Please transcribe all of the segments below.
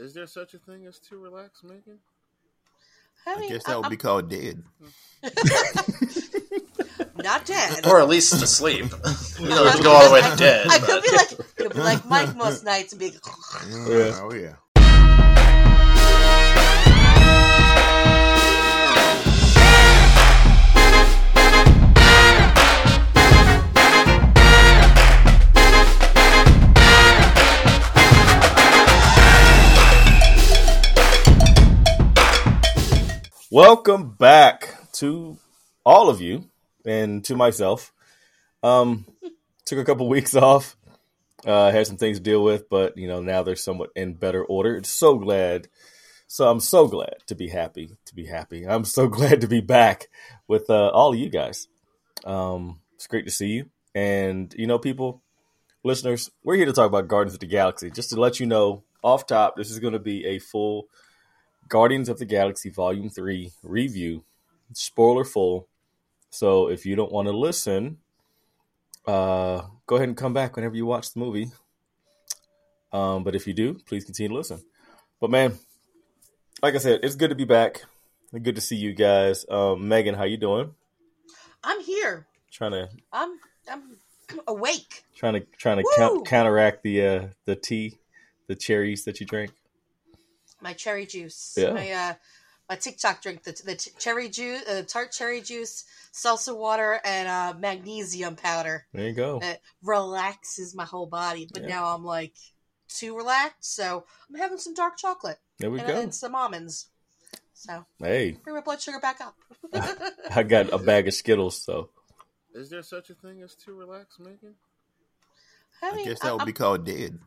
Is there such a thing as too relaxed, Megan? I, I guess that would I'm be called dead. not dead. or at least asleep. you know, it could go all the way to dead. I but- could be like, could be like Mike most nights and be. Yeah. Oh yeah. Welcome back to all of you and to myself. Um, took a couple weeks off. Uh, had some things to deal with, but you know now they're somewhat in better order. It's so glad. So I'm so glad to be happy to be happy. I'm so glad to be back with uh, all of you guys. Um, it's great to see you, and you know, people, listeners, we're here to talk about Guardians of the Galaxy. Just to let you know, off top, this is going to be a full Guardians of the Galaxy Volume 3 review, spoiler full. So if you don't want to listen, uh, go ahead and come back whenever you watch the movie. Um, but if you do, please continue to listen. But man, like I said, it's good to be back. Good to see you guys. Um, Megan, how you doing? I'm here. Trying to I'm I'm awake. trying to trying to count, counteract the uh, the tea, the cherries that you drank. My cherry juice. Yeah. My uh, my TikTok drink the the cherry juice, uh, tart cherry juice, salsa water, and uh, magnesium powder. There you go. It relaxes my whole body. But Yeah. now I'm like too relaxed, so I'm having some dark chocolate There we and, go. and some almonds. So Hey, bring my blood sugar back up. I got a bag of Skittles, so Is there such a thing as too relaxed, Megan? I I guess that would I'm be called dead.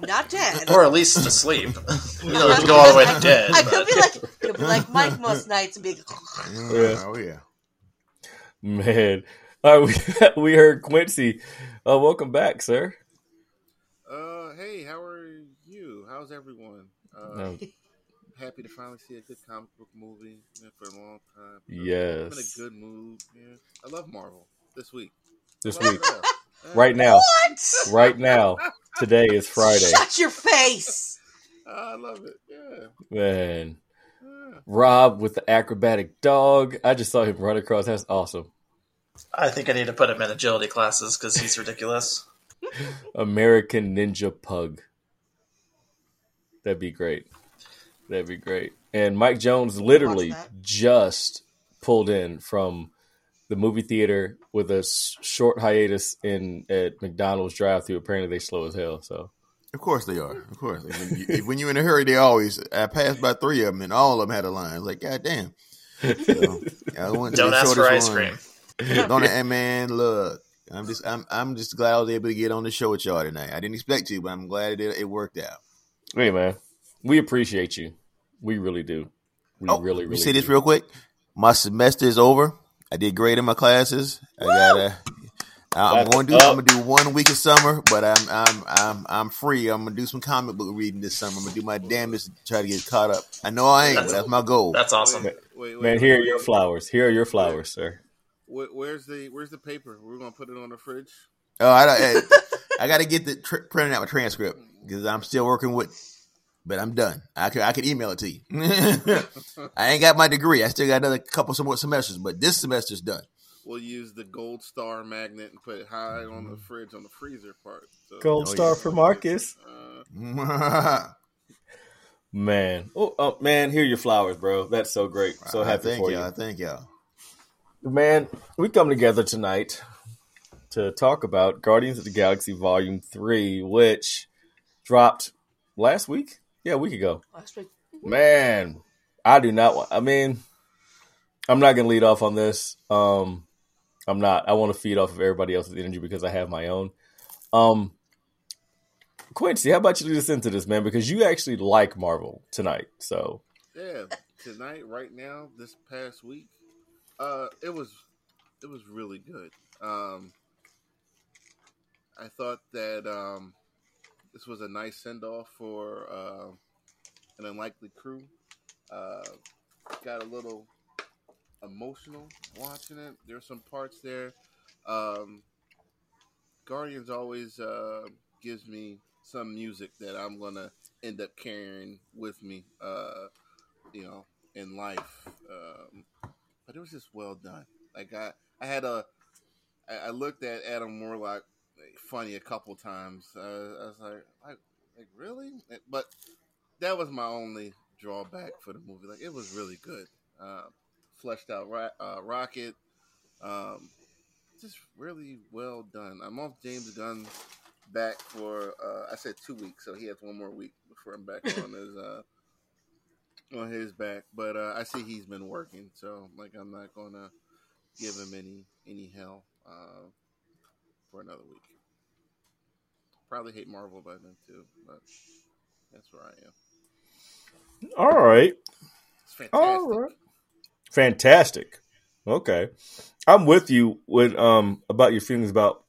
not dead. or at least asleep. you know, it could go all the way to dead. I could but- be like, could be like Mike most nights and be. Yeah. Oh yeah. Man, all right, we we heard Quincy. Uh, welcome back, sir. Uh, hey, how are you? How's everyone? Uh, No, happy to finally see a good comic book movie yeah, for a long time. I'm in yes, a good mood. Yeah, I love Marvel this week. This week, it all. Yeah. right now, What? right now, today is Friday. Shut your face. I love it. Yeah. Man, yeah. Rob with the acrobatic dog. I just saw him run across. That's awesome. I think I need to put him in agility classes because he's ridiculous. American Ninja Pug. That'd be great. That'd be great. And Mike Jones literally just pulled in from the movie theater with a short hiatus in at McDonald's drive-through. Apparently, they slow as hell. So Of course they are. Of course. When, you, when you're in a hurry, they always. I passed by three of them, and all of them had a line. I was like, God damn. So, I went to Don't the ask for ice one. cream. Don't and man, look. I'm just I'm I'm just glad I was able to get on the show with y'all tonight. I didn't expect to, but I'm glad it, it worked out. hey, man, we appreciate you. We really do. We oh, really, let me really say this real quick. My semester is over. I did great in my classes. I gotta. I'm That's going to do. up. I'm gonna do one week of summer, but I'm I'm I'm I'm free. I'm gonna do some comic book reading this summer. I'm gonna do my damnedest to try to get caught up. I know I ain't, but That's- that's my goal. That's awesome. Wait, wait, wait, Man, here are your wait. flowers. Here are your flowers, sir. Where- Where's the Where's the paper? We're gonna put it on the fridge. Oh, I, I, I got to get the tr- printing out my transcript because I'm still working with. But I'm done. I could I could email it to you. I ain't got my degree. I still got another couple some more semesters, but this semester's done. We'll use the gold star magnet and put it high on the fridge on the freezer part. So, Gold Oh, star yeah. for Marcus. Uh, Man, oh, oh man, here are your flowers, bro. That's so great. So happy thank for y'all. you. I thank y'all. Man, we come together tonight to talk about Guardians of the Galaxy Volume 3, which dropped last week? Yeah, a week ago. Last week. Man, I do not want I mean, I'm not gonna lead off on this. Um I'm not. I want to feed off of everybody else's energy because I have my own. Um Quincy, how about you lead us into this, man? Because you actually like Marvel tonight. So yeah, tonight, right now, this past week, uh, it was it was really good. Um, I thought that um, this was a nice send off for uh, an unlikely crew. Uh, got a little emotional watching it. There's some parts there. Um, Guardians always uh, gives me some music that I'm gonna end up carrying with me, uh, you know, in life. Um, but it was just well done. Like I, I had a, I looked at Adam Warlock funny a couple times. I was like, like, like really? But that was my only drawback for the movie. Like it was really good, uh, fleshed out uh, Rocket, um, just really well done. I'm off James Gunn back for uh, I said two weeks, so he has one more week before I'm back on his uh, on his back. But uh, I see he's been working, so like I'm not gonna give him any any hell for another week. Probably hate Marvel by then too, but that's where I am. All right. It's fantastic. All right. Fantastic. Okay. I'm with you with um about your feelings about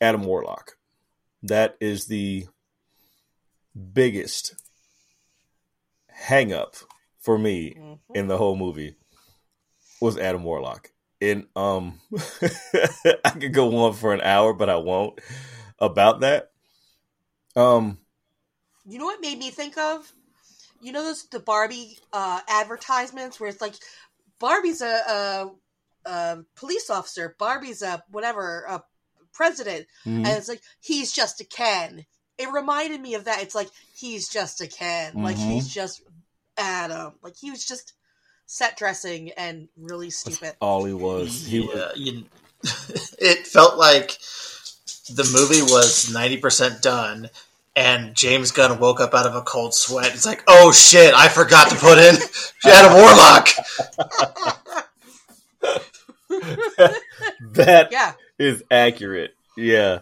Adam Warlock. That is the biggest hang up for me Mhm. in the whole movie was Adam Warlock. And um I could go on for an hour, but I won't about that. Um You know what made me think of? You know those the Barbie uh, advertisements where it's like Barbie's a, a, a police officer, Barbie's a whatever a president, mhm. and it's like he's just a Ken. It reminded me of that. It's like he's just a Ken, like Mhm. he's just Adam, like he was just set dressing and really stupid. all he was. He was you, it felt like the movie was 90% done and James Gunn woke up out of a cold sweat. It's like, oh shit, I forgot to put in Adam Warlock. that Yeah, is accurate. Yeah.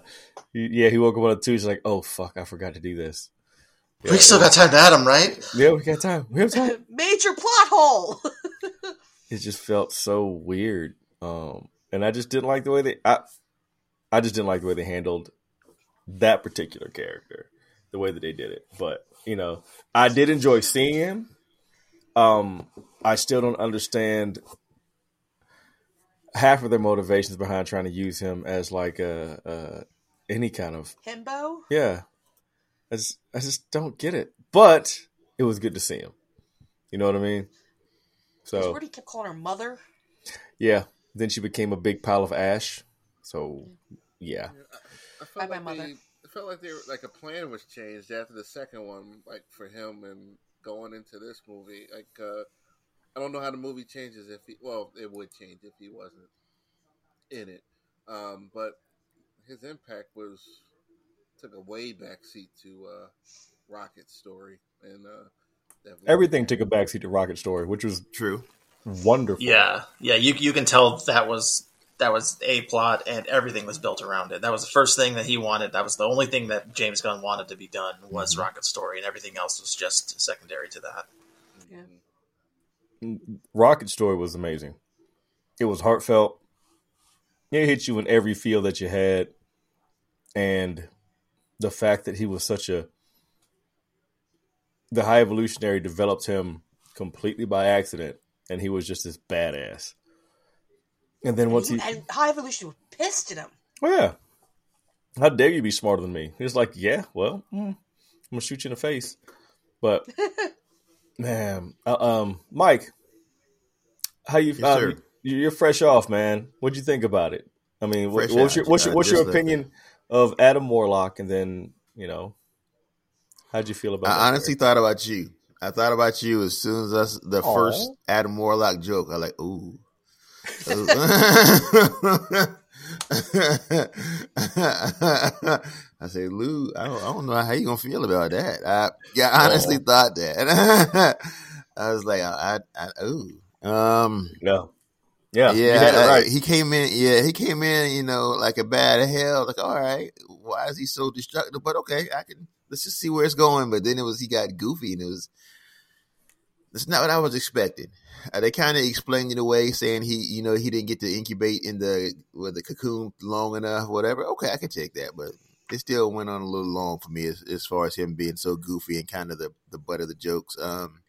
Yeah, he woke up on a Tuesday like, oh fuck, I forgot to do this. Yeah, We still got time to add Adam, right? Yeah, we got time. We have time. major plot hole. it just felt so weird. Um and I just didn't like the way they I I just didn't like the way they handled that particular character, the way that they did it. But, you know, I did enjoy seeing him. Um I still don't understand half of their motivations behind trying to use him as like a, a any kind of Himbo. Yeah. I just I just don't get it. But it was good to see him. You know what I mean? So Where he kept calling her mother. yeah. Then she became a big pile of ash. So yeah. I felt By like my mother. they, I felt like they were like a plan was changed after the second one, like for him and going into this movie. Like uh I don't know how the movie changes if he well, it would change if he wasn't in it. Um, but his impact was took a way back seat to uh Rocket's story and uh Everything took a backseat to Rocket Story, which was True. wonderful. Yeah, yeah, you you can tell that was that was a plot and everything was built around it. That was the first thing that he wanted. That was the only thing that James Gunn wanted to be done was Rocket Story, and everything else was just secondary to that. Yeah. Rocket Story was amazing. It was heartfelt. It hit you in every feel that you had. And the fact that he was such a the high evolutionary developed him completely by accident and he was just this badass. And then once he and High Evolution was pissed at him. Oh yeah. How dare you be smarter than me? He's like, yeah, well, mm, I'm gonna shoot you in the face. But man, uh, um, Mike, how you? Yes, uh, sir. you- you're fresh off, man. What'd you think about it? I mean, what, Fresh what's your what's your, what's your just the- opinion of Adam Warlock? And then you know, how'd you feel about? I honestly thought about you. I thought about you as soon as us the Aw. first Adam Warlock joke. I like, ooh. I say, Lou, I don't, I don't know how you gonna feel about that. I, yeah, I honestly Aw. thought that. I was like, I, I, I ooh, um, no, yeah, yeah, uh, right. he came in. Yeah, he came in. You know, like a bad hell. Like, all right, why is he so destructive? But okay, I can. Let's just see where it's going. But then it was he got goofy, and it was. That's not what I was expecting. Uh, they kind of explained it away, saying he, you know, he didn't get to incubate in the with the cocoon long enough, whatever. Okay, I can take that, but it still went on a little long for me as, as far as him being so goofy and kind of the the butt of the jokes. Um,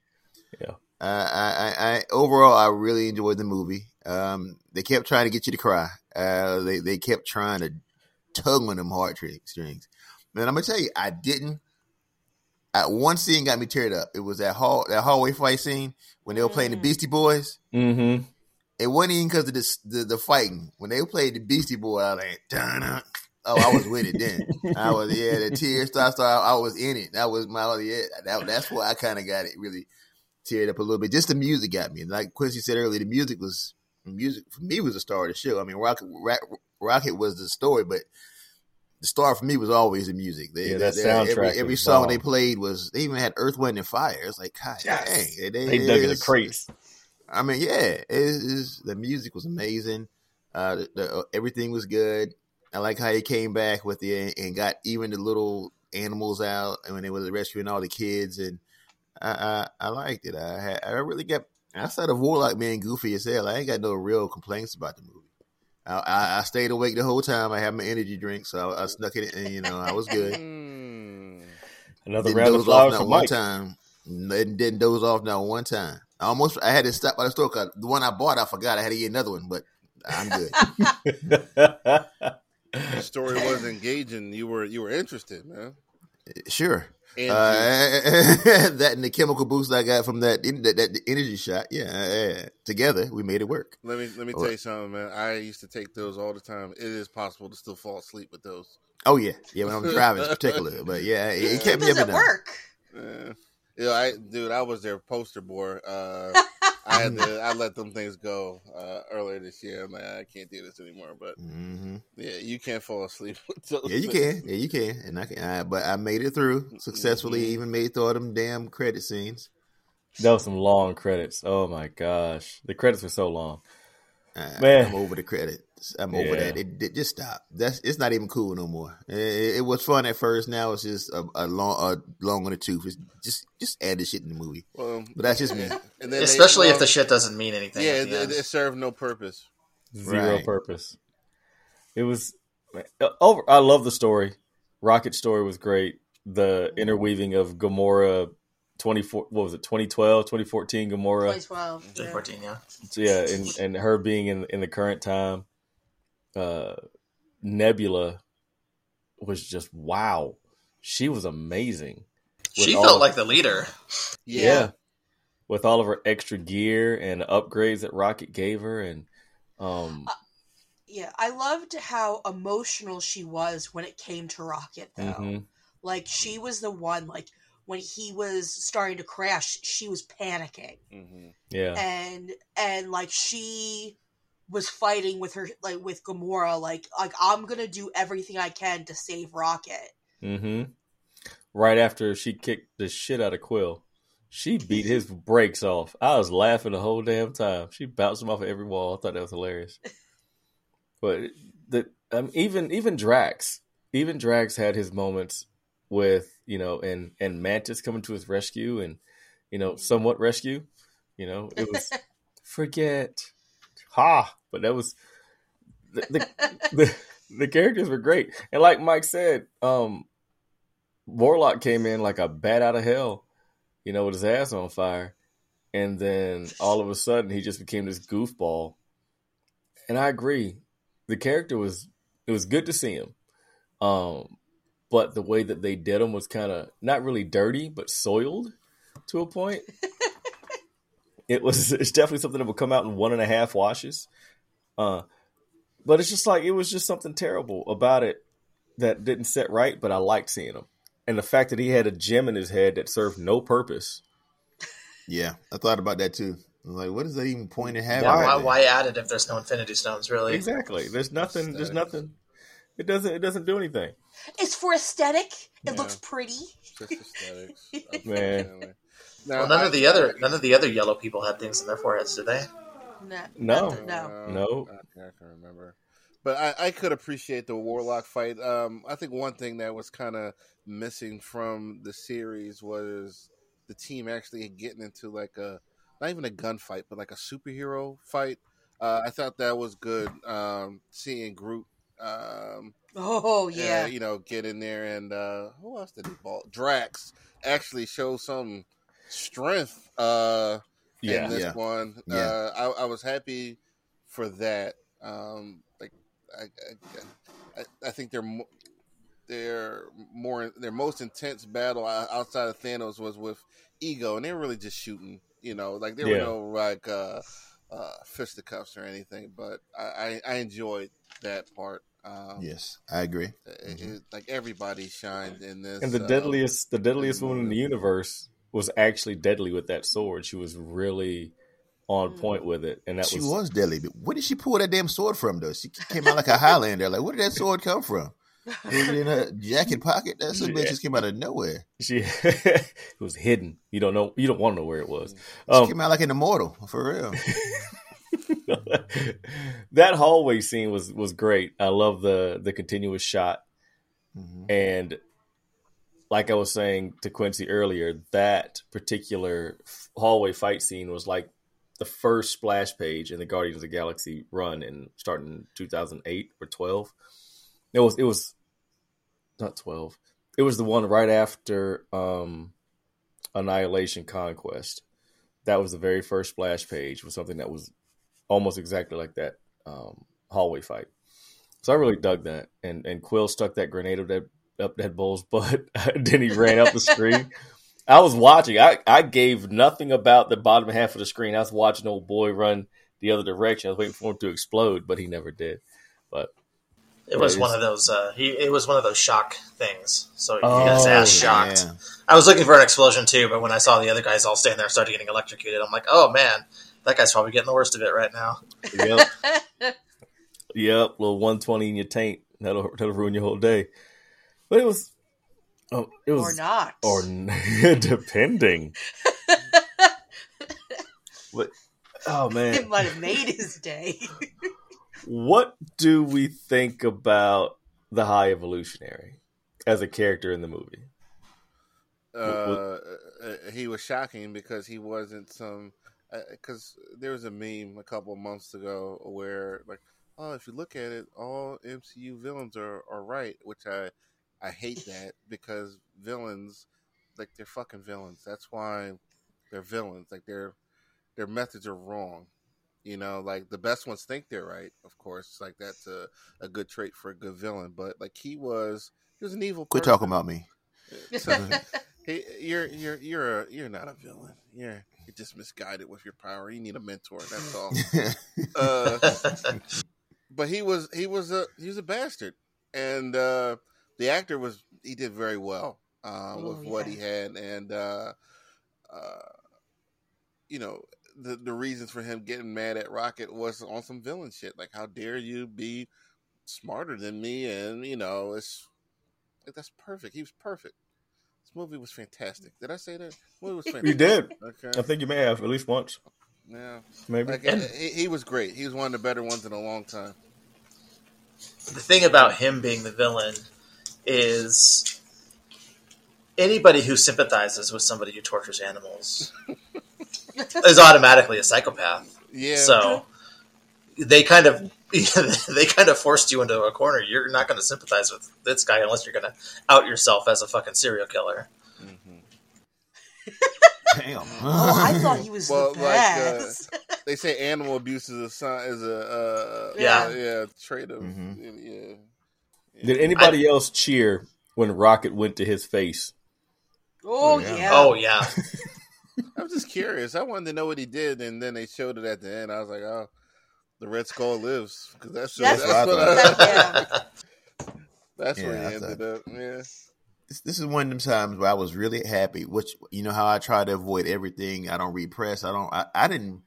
Yeah. I, I, I overall I really enjoyed the movie. Um, they kept trying to get you to cry. Uh, they they kept trying to tug on them heartstrings. Man, I'm gonna tell you, I didn't. At one scene got me teared up. It was that hall that hallway fight scene when they were playing the Mm. Beastie Boys. Mm-hmm. It wasn't even because of this, the the fighting. When they played the Beastie Boy, I was like, Dun-dun. oh, I was with it then. I was yeah, the tears start start. I was in it. That was my yeah. That, that's why I kind of got it really teared up a little bit. Just the music got me. Like Quincy said earlier, the music was music for me was the star of the show. I mean, Rocket Rock, Rocket was the story, but the star for me was always the music. They, Yeah, that they- soundtrack every, every song bomb. they played was they even had Earth, Wind, and Fire. It's like God Yes. dang, they, They dug in the crates. I mean, yeah, it is. The music was amazing. Uh, the, the, uh, everything was good. I like how he came back with the and got even the little animals out and when they were rescuing all the kids, and I I, I liked it. I had, I really got outside of Warlock being goofy as hell. I ain't got no real complaints about the movie. I, I, I stayed awake the whole time. I had my energy drink, so I, I snuck it, in, you know I was good. Mm. Another Didn't round of off flowers not for one Mike. time. Didn't, didn't doze off not one time. I almost I had to stop by the store because the one I bought I forgot I had to get another one, but I'm good. The story was engaging. You were you were interested, man. sure. And Uh, that and the chemical boost I got from that that, that energy shot, yeah, uh, together we made it work. let me let me tell you something, man. I used to take those all the time. It is possible to still fall asleep with those. Oh yeah, yeah. When I'm driving, in particular, but yeah, it, it kept me Does up it and work? Yeah, yeah. I dude, I was their poster boy. Uh, I had to. I let them things go uh, earlier this year. I'm like, I can't do this anymore. But hmm yeah, you can't fall asleep with those. Yeah, you things. can. Yeah, you can. And I can. I, but I made it through successfully. Mhm. Even made through all them damn credit scenes. That was some long credits. Oh my gosh, the credits were so long. Uh, Man. I'm over the credits. I'm over Yeah. that. It, it just stop. That's it's not even cool no more. It, it, it was fun at first. Now it's just a, a long, a long on the tooth. It's just just add the shit in the movie. Well, But that's just me. and then they- Especially if well, the shit doesn't mean anything. yeah, it, it served no purpose. Zero Right. purpose. It was uh, over. I love the story. Rocket story was great. The interweaving of Gamora, twenty four. What was it? 2012, 2014 Gamora. 2012. yeah. 2014, yeah. yeah, and and her being in in the current time, uh, Nebula was just wow. She was amazing. She felt of- like the leader. Yeah, with all of her extra gear and upgrades that Rocket gave her, and um, Yeah, I loved how emotional she was when it came to Rocket, though. mhm. Like, she was the one, like, when he was starting to crash, she was panicking. hmm yeah, And, and, like, she was fighting with her, like, with Gamora, like, like, I'm gonna do everything I can to save Rocket. hmm right after she kicked the shit out of Quill, she beat his brakes off. I was laughing the whole damn time. She bounced him off of every wall. I thought that was hilarious. But the um, even even Drax, even Drax had his moments with you know, and and Mantis coming to his rescue, and you know, somewhat rescue. You know, it was forget. Ha, but that was the the, the the characters were great, and like Mike said, um, Warlock came in like a bat out of hell, you know, with his ass on fire, and then all of a sudden he just became this goofball. And I agree, the character was it was good to see him, um, but the way that they did them was kind of not really dirty, but soiled to a point. it was it's definitely something that would come out in one and a half washes. Uh, but it's just like it was just something terrible about it that didn't set right, but I liked seeing him. And the fact that he had a gem in his head that served no purpose. Yeah, I thought about that too. I was like, what is that even point in having? Yeah, why, then? why add it if there's no Infinity Stones, really? Exactly. There's nothing there's nothing it doesn't it doesn't do anything. It's for aesthetic. It Yeah. looks pretty. Just aesthetics. Man. unfortunately. Now, Well, none I- of the other none of the other yellow people had things in their foreheads, did they? No. No. No. No. I, I can remember. But I, I could appreciate the Warlock fight. Um, I think one thing that was kind of missing from the series was the team actually getting into like a not even a gunfight, but like a superhero fight. Uh, I thought that was good. Um, seeing Groot, um, Oh, yeah. uh, you know, get in there and uh, who else did he ball? Drax actually show some strength. Uh, Yeah. in this Yeah. one. Yeah. Uh, I, I was happy for that. Um, like I, I, I, I think they're mo- their more their most intense battle outside of Thanos was with Ego, and they were really just shooting. You know, like there Yeah. were no like uh, uh, fisticuffs or anything. But I, I, I enjoyed that part. Um, Yes, I agree. it- it- like everybody shined in this. And the deadliest, the deadliest good woman in the universe was actually deadly with that sword. She was really on point with it, and that she was, was deadly, but where did she pull that damn sword from? Though she came out like a Highlander. Like, where did that sword come from? Was it in her jacket pocket? That some bitch just came out of nowhere. she. it was hidden. You don't know. You don't want to know where it was. She Um, came out like an immortal for real. that hallway scene was was great. I love the the continuous shot, Mhm. and like I was saying to Quincy earlier, that particular hallway fight scene was like the first splash page in the Guardians of the Galaxy run, in starting two thousand eight or twelve. It was it was not twelve. It was the one right after um, Annihilation Conquest. That was the very first splash page. Was something that was almost exactly like that um, hallway fight. So I really dug that. And and Quill stuck that grenade up that up that bull's butt. then he ran up the screen. I was watching. I, I gave nothing about the bottom half of the screen. I was watching old boy run the other direction. I was waiting for him to explode, but he never did. But It was one of those. Uh, he it was one of those shock things. So he Oh, got his ass shocked. Yeah. I was looking for an explosion too, but when I saw the other guys all standing there and started getting electrocuted, I'm like, oh man, that guy's probably getting the worst of it right now. yep, yep, little one twenty in your taint. That'll that'll ruin your whole day. But it was, oh, it was or not. or depending. but oh man, it might have made his day. what do we think about the High Evolutionary as a character in the movie? uh, uh, he was shocking because he wasn't some. Because there was a meme a couple of months ago where, like, oh, if you look at it, all MCU villains are, are right, which I I hate that because villains, like, they're fucking villains. That's why they're villains. Like, their their methods are wrong. You know, like the best ones think they're right. Of course, like that's a, a good trait for a good villain. But like he was, he was an evil. Quit person. talking about me. So, hey, you're you're you're a, you're not a villain. You're you're just misguided with your power. You need a mentor. That's all. Uh, but he was he was a he was a bastard, and uh, the actor was he did very well uh, Oh, with what he had, and uh, uh, you know the the reasons for him getting mad at Rocket was on some villain shit. Like, how dare you be smarter than me? And you know, it's that's perfect. He was perfect. This movie was fantastic. Did I say that? movie was fantastic. You did. Okay. I think you may have at least once, Yeah. maybe. Like, uh, he, he was great. He was one of the better ones in a long time. the thing about him being the villain is anybody who sympathizes with somebody who tortures animals is automatically a psychopath. Yeah. So they kind of they kind of forced you into a corner. You're not going to sympathize with this guy unless you're going to out yourself as a fucking serial killer. Mhm. Damn. oh, I thought he was Well, the like, uh, they say animal abuse is a sign is a uh, Yeah. yeah trait of Mhm. yeah. yeah. Did anybody else cheer when Rocket went to his face? oh yeah. yeah. Oh yeah, I'm just curious. I wanted to know what he did, and then they showed it at the end. I was like, oh, the Red Skull lives because that's That's that's, what what I I, thought. that's Yeah, where I he ended thought- up. Yeah. this, this is one of them times where I was really happy. Which you know how I try to avoid everything. I don't read press. I don't. I, I didn't.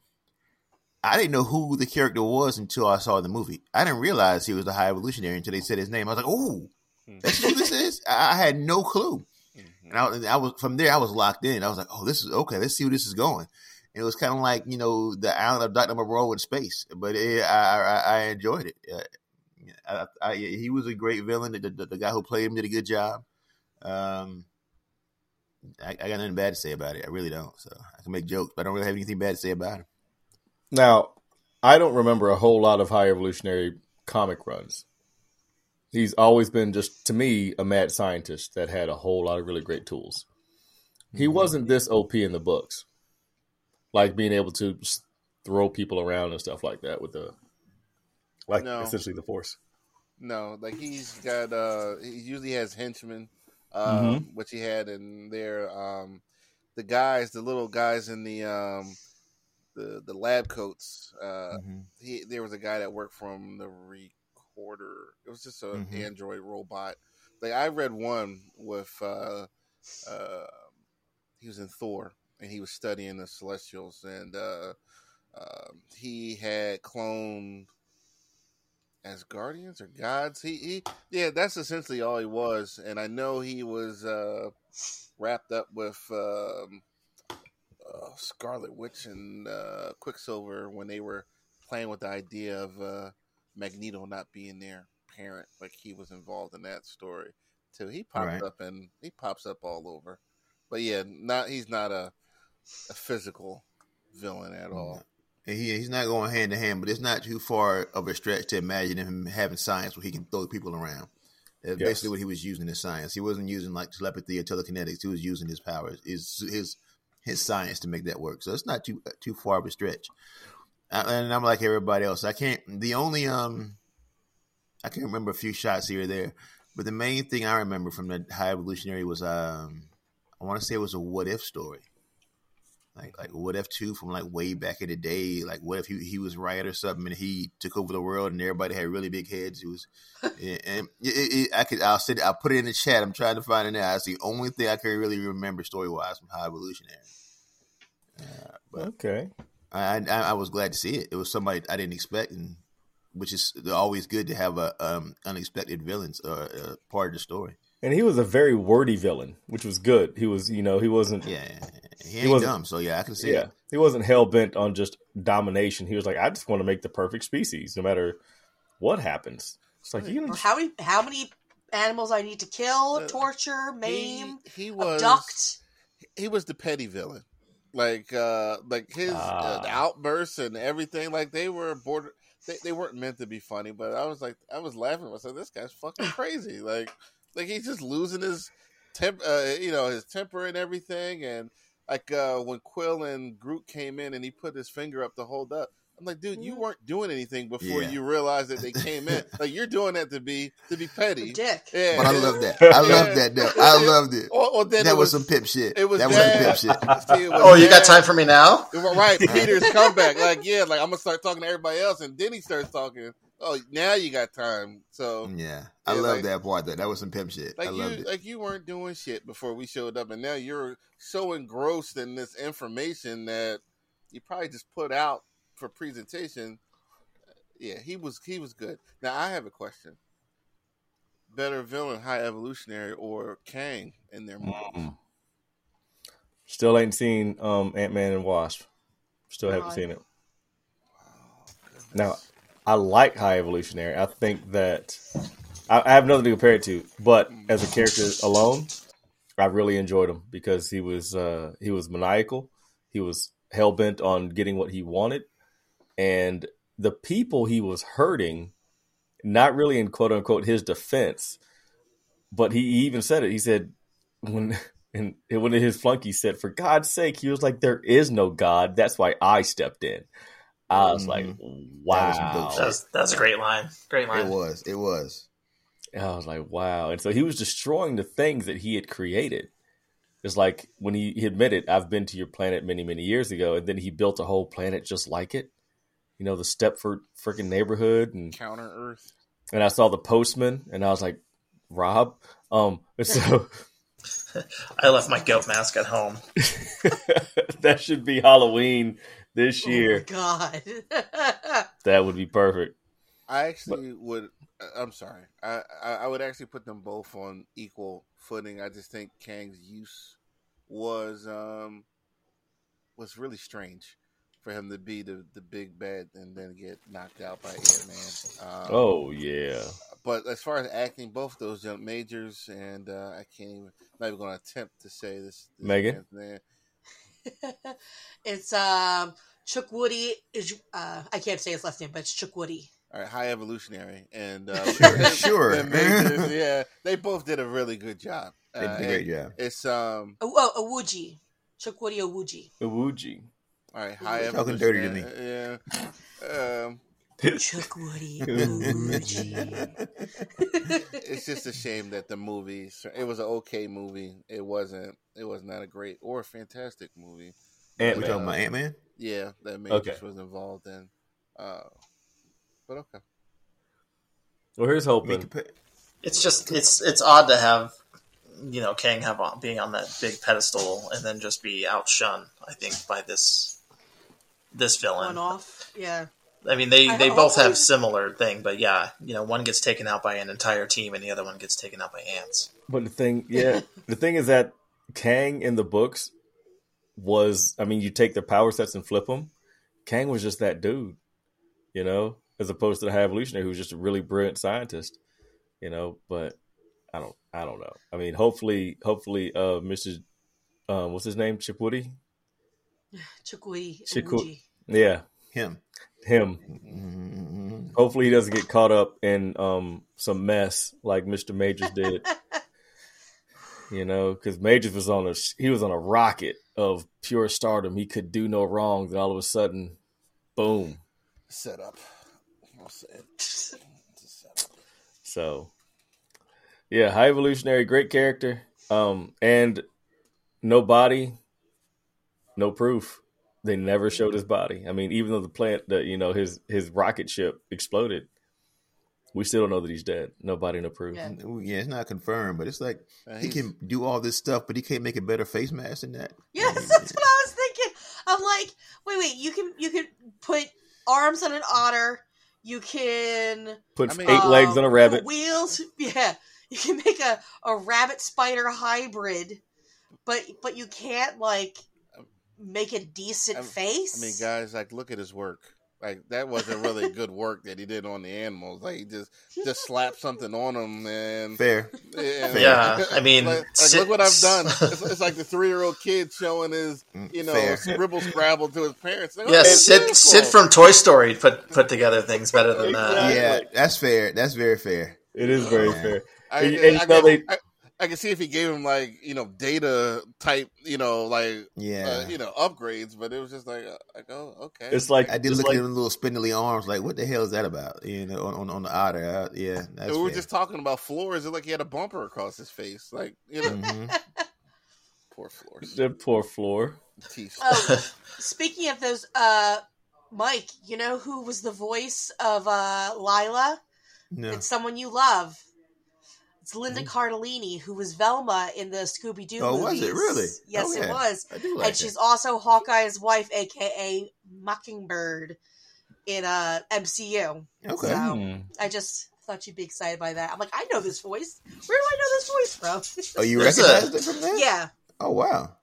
I didn't know who the character was until I saw the movie. I didn't realize he was the High Evolutionary until they said his name. I was like, "Oh, that's who this is." I, I had no clue, Mhm. and I, I was from there. I was locked in. I was like, "Oh, this is okay. Let's see where this is going." It was kind of like you know the island of Doctor Moreau in space, but it, I, I I enjoyed it. Uh, I, I, he was a great villain. The, the, the guy who played him did a good job. Um, I, I got nothing bad to say about it. I really don't. So I can make jokes, but I don't really have anything bad to say about him. Now, I don't remember a whole lot of High Evolutionary comic runs. He's always been just to me a mad scientist that had a whole lot of really great tools. He wasn't this OP in the books, like being able to throw people around and stuff like that with the, like No. essentially the Force. No, like he's got uh he usually has henchmen, um, which he had in there. Um, the guys, the little guys in the um the the lab coats. Uh, Mhm. he there was a guy that worked from the recorder. It was just an Mhm. android robot. Like I read one with uh, uh, he was in Thor and he was studying the Celestials and uh, uh, he had cloned as guardians or gods. He he yeah, that's essentially all he was. And I know he was uh, wrapped up with. Um, uh, Scarlet Witch and uh, Quicksilver when they were playing with the idea of uh, Magneto not being their parent, like he was involved in that story too. He popped Right. up and he pops up all over, but yeah, not he's not a a physical villain at all. He, he's not going hand to hand, but it's not too far of a stretch to imagine him having science where he can throw people around. That's Yes. basically what he was using his science. He wasn't using like telepathy or telekinetics. He was using his powers, his his his science to make that work. So it's not too too far of a stretch. And I'm like everybody else. I can't. The only um, I can remember a few shots here or there, but the main thing I remember from the High Evolutionary was um, I want to say it was a what if story. Like like what if two from like way back in the day? Like what if he he was right or something and he took over the world and everybody had really big heads? It was and, and it, it, I could I'll sit I'll put it in the chat. I'm trying to find it now. That's the only thing I can really remember story wise from High Evolutionary. Uh, but Okay. I, I I was glad to see it. It was somebody I didn't expect, and which is always good to have a um, unexpected villains uh, uh, part of the story. And he was a very wordy villain, which was good. He was, you know, he wasn't. Yeah, he He wasn't- dumb, so yeah, I can see Yeah, it. he wasn't hell bent on just domination. He was like, I just want to make the perfect species, no matter what happens. It's like you Or can how many how many animals I need to kill, Uh, torture, maim, He, he was abduct. he was the petty villain. Like uh like his uh, the Ah. outbursts and everything like they were border they, they weren't meant to be funny, but I was like I was laughing. I was like this guy's fucking crazy. Like like he's just losing his temp uh, you know his temper and everything and like uh when Quill and Groot came in and he put his finger up to hold up I'm like, dude, you weren't doing anything before Yeah. you realized that they came in. like, you're doing that to be to be petty. Dick. Yeah, But I love that. I love that. Though. I loved it. Or, or That it was, was, some pimp shit. It was that was some bad. pimp shit. See, it was Oh, you got time for me now? Right, Peter's comeback. Like, yeah, like I'm gonna start talking to everybody else, and then he starts talking. Oh, now you got time. So, Yeah, I love like- that part. Though that was some pimp shit. like I you, loved it. like you weren't doing shit before we showed up, and now you're so engrossed in this information that you probably just put out for presentation. Yeah, he was he was good. Now I have a question: better villain, High Evolutionary, or Kang in their movie? Mm. Still ain't seen um, Ant Man and Wasp. Still haven't No, seen it. Goodness. Now, I like High Evolutionary. I think that I, I have nothing to compare it to, but as a character alone, I really enjoyed him because he was uh, he was maniacal. He was hell bent on getting what he wanted, and the people he was hurting, not really in quote unquote his defense, but he even said it. He said when. And of his flunkies said, "For God's sake," he was like, "There is no God. That's why I stepped in." I was like, That was some "Wow!" dope That's that's a great line. Great line. It was. It was. And I was like, wow. And so he was destroying the things that he had created. It's like when he, he admitted, I've been to your planet many, many years ago. And then he built a whole planet just like it. You know, the Stepford freaking neighborhood. And, Counter Earth. and I saw the postman and I was like, Rob. Um, so I left my goat mask at home. that should be Halloween this Oh my year. god. That would be perfect. I actually would. uh, I'm sorry. I, I I would actually put them both on equal footing. I just think Kang's use was um was really strange for him to be the the big bad and then get knocked out by Ant Man. Um, Oh, yeah. but as far as acting, both those jump majors and uh, I can't even. Not even going to attempt to say this. this Megan? man's name. it's um Chuck Woody is uh I can't say his last name, but it's Chuck Woody. All right, high evolutionary and uh, Sure, sure. the majors, yeah, they both did a really good job. They did Uh, a great job. It's um Oh, oh Awuji. Chuck Woody Awuji. Iwuji. all right, high Talking dirty to evolutionary, Yeah. Um Chuck Woody. It's just a shame that the movie. It was an okay movie. It wasn't. It was not a great or a fantastic movie. We Ant-Man. talking about Ant Man? Yeah, that Matrix Okay. was involved in. Uh, but okay. Well, here's hoping. It's just it's it's odd to have you know Kang have on, being on that big pedestal and then just be outshone. I think by this this villain. One villain. off. Yeah. I mean, they I they both have similar thing, but yeah, you know, one gets taken out by an entire team and the other one gets taken out by ants. But the thing, yeah, the thing is that Kang in the books was, I mean, you take the power sets and flip them. Kang was just that dude, you know, as opposed to the High Evolutionary, who's just a really brilliant scientist, you know. But I don't, I don't know. I mean, hopefully, hopefully, uh, Mr. Um, what's his name, Chip Woody? Chuck Woody. Chiku- Oogie. Yeah, Him. Him. Mhm. Hopefully, he doesn't get caught up in um some mess like Mr. Majors did. you know, because Majors was on a he was on a rocket of pure stardom. He could do no wrong. Then all of a sudden, boom. Set up. I'll say it. It's a setup. So, yeah, high evolutionary, great character. Um, and no body, no proof. They never showed his body. I mean, even though the plant, that you know his his rocket ship exploded, we still don't know that he's dead. No body, no proof. Yeah. Yeah, it's not confirmed, but it's like Uh, he can do all this stuff, but he can't make a better face mask than that. Yes, that's what I was thinking. I'm like, wait, wait, you can you can put arms on an otter. You can Put I mean- eight legs um, on a rabbit. Wheels. Yeah, you can make a, a rabbit spider hybrid, but but you can't like make a decent I'm- face. I mean, guys, like, look at his work. Like, that wasn't really good work that he did on the animals. Like, he just just slapped something on them and. Fair. and- Yeah, I mean, like, like, look what I've done. It's, it's like the three year old kid showing his, mm, you know, Fair. scribble scrabble to his parents. Like, oh, Yes, Sid, beautiful. Sid from Toy Story put put together things better than that. Exactly. Yeah, that's fair. That's very fair. It is very Yeah. fair. I, And you- I, and you know can- they- I, I can see if he gave him like you know data type you know like Yeah. uh, you know upgrades, but it was just like uh, like oh okay. It's like I did look like, at them little spindly arms, like, what the hell is that about? You know, on, on, on the otter. Uh, yeah, that's we were fair. just talking about floors. It like he had a bumper across his face, like you know, Mhm. poor floors. the poor floor. Teeth. Oh, speaking of those, uh, Mike, you know who was the voice of uh, Lylla? No. It's someone you love. It's Linda Cardellini, who was Velma in the Scooby Doo Oh, movies. was it really? Yes, Okay. it was. I do like and she's also Hawkeye's wife, aka Mockingbird, in uh, MCU. Okay. So Hmm. I just thought you'd be excited by that. I'm like, I know this voice. Where do I know this voice from? Oh, you There's recognized it from that? yeah, Oh, wow.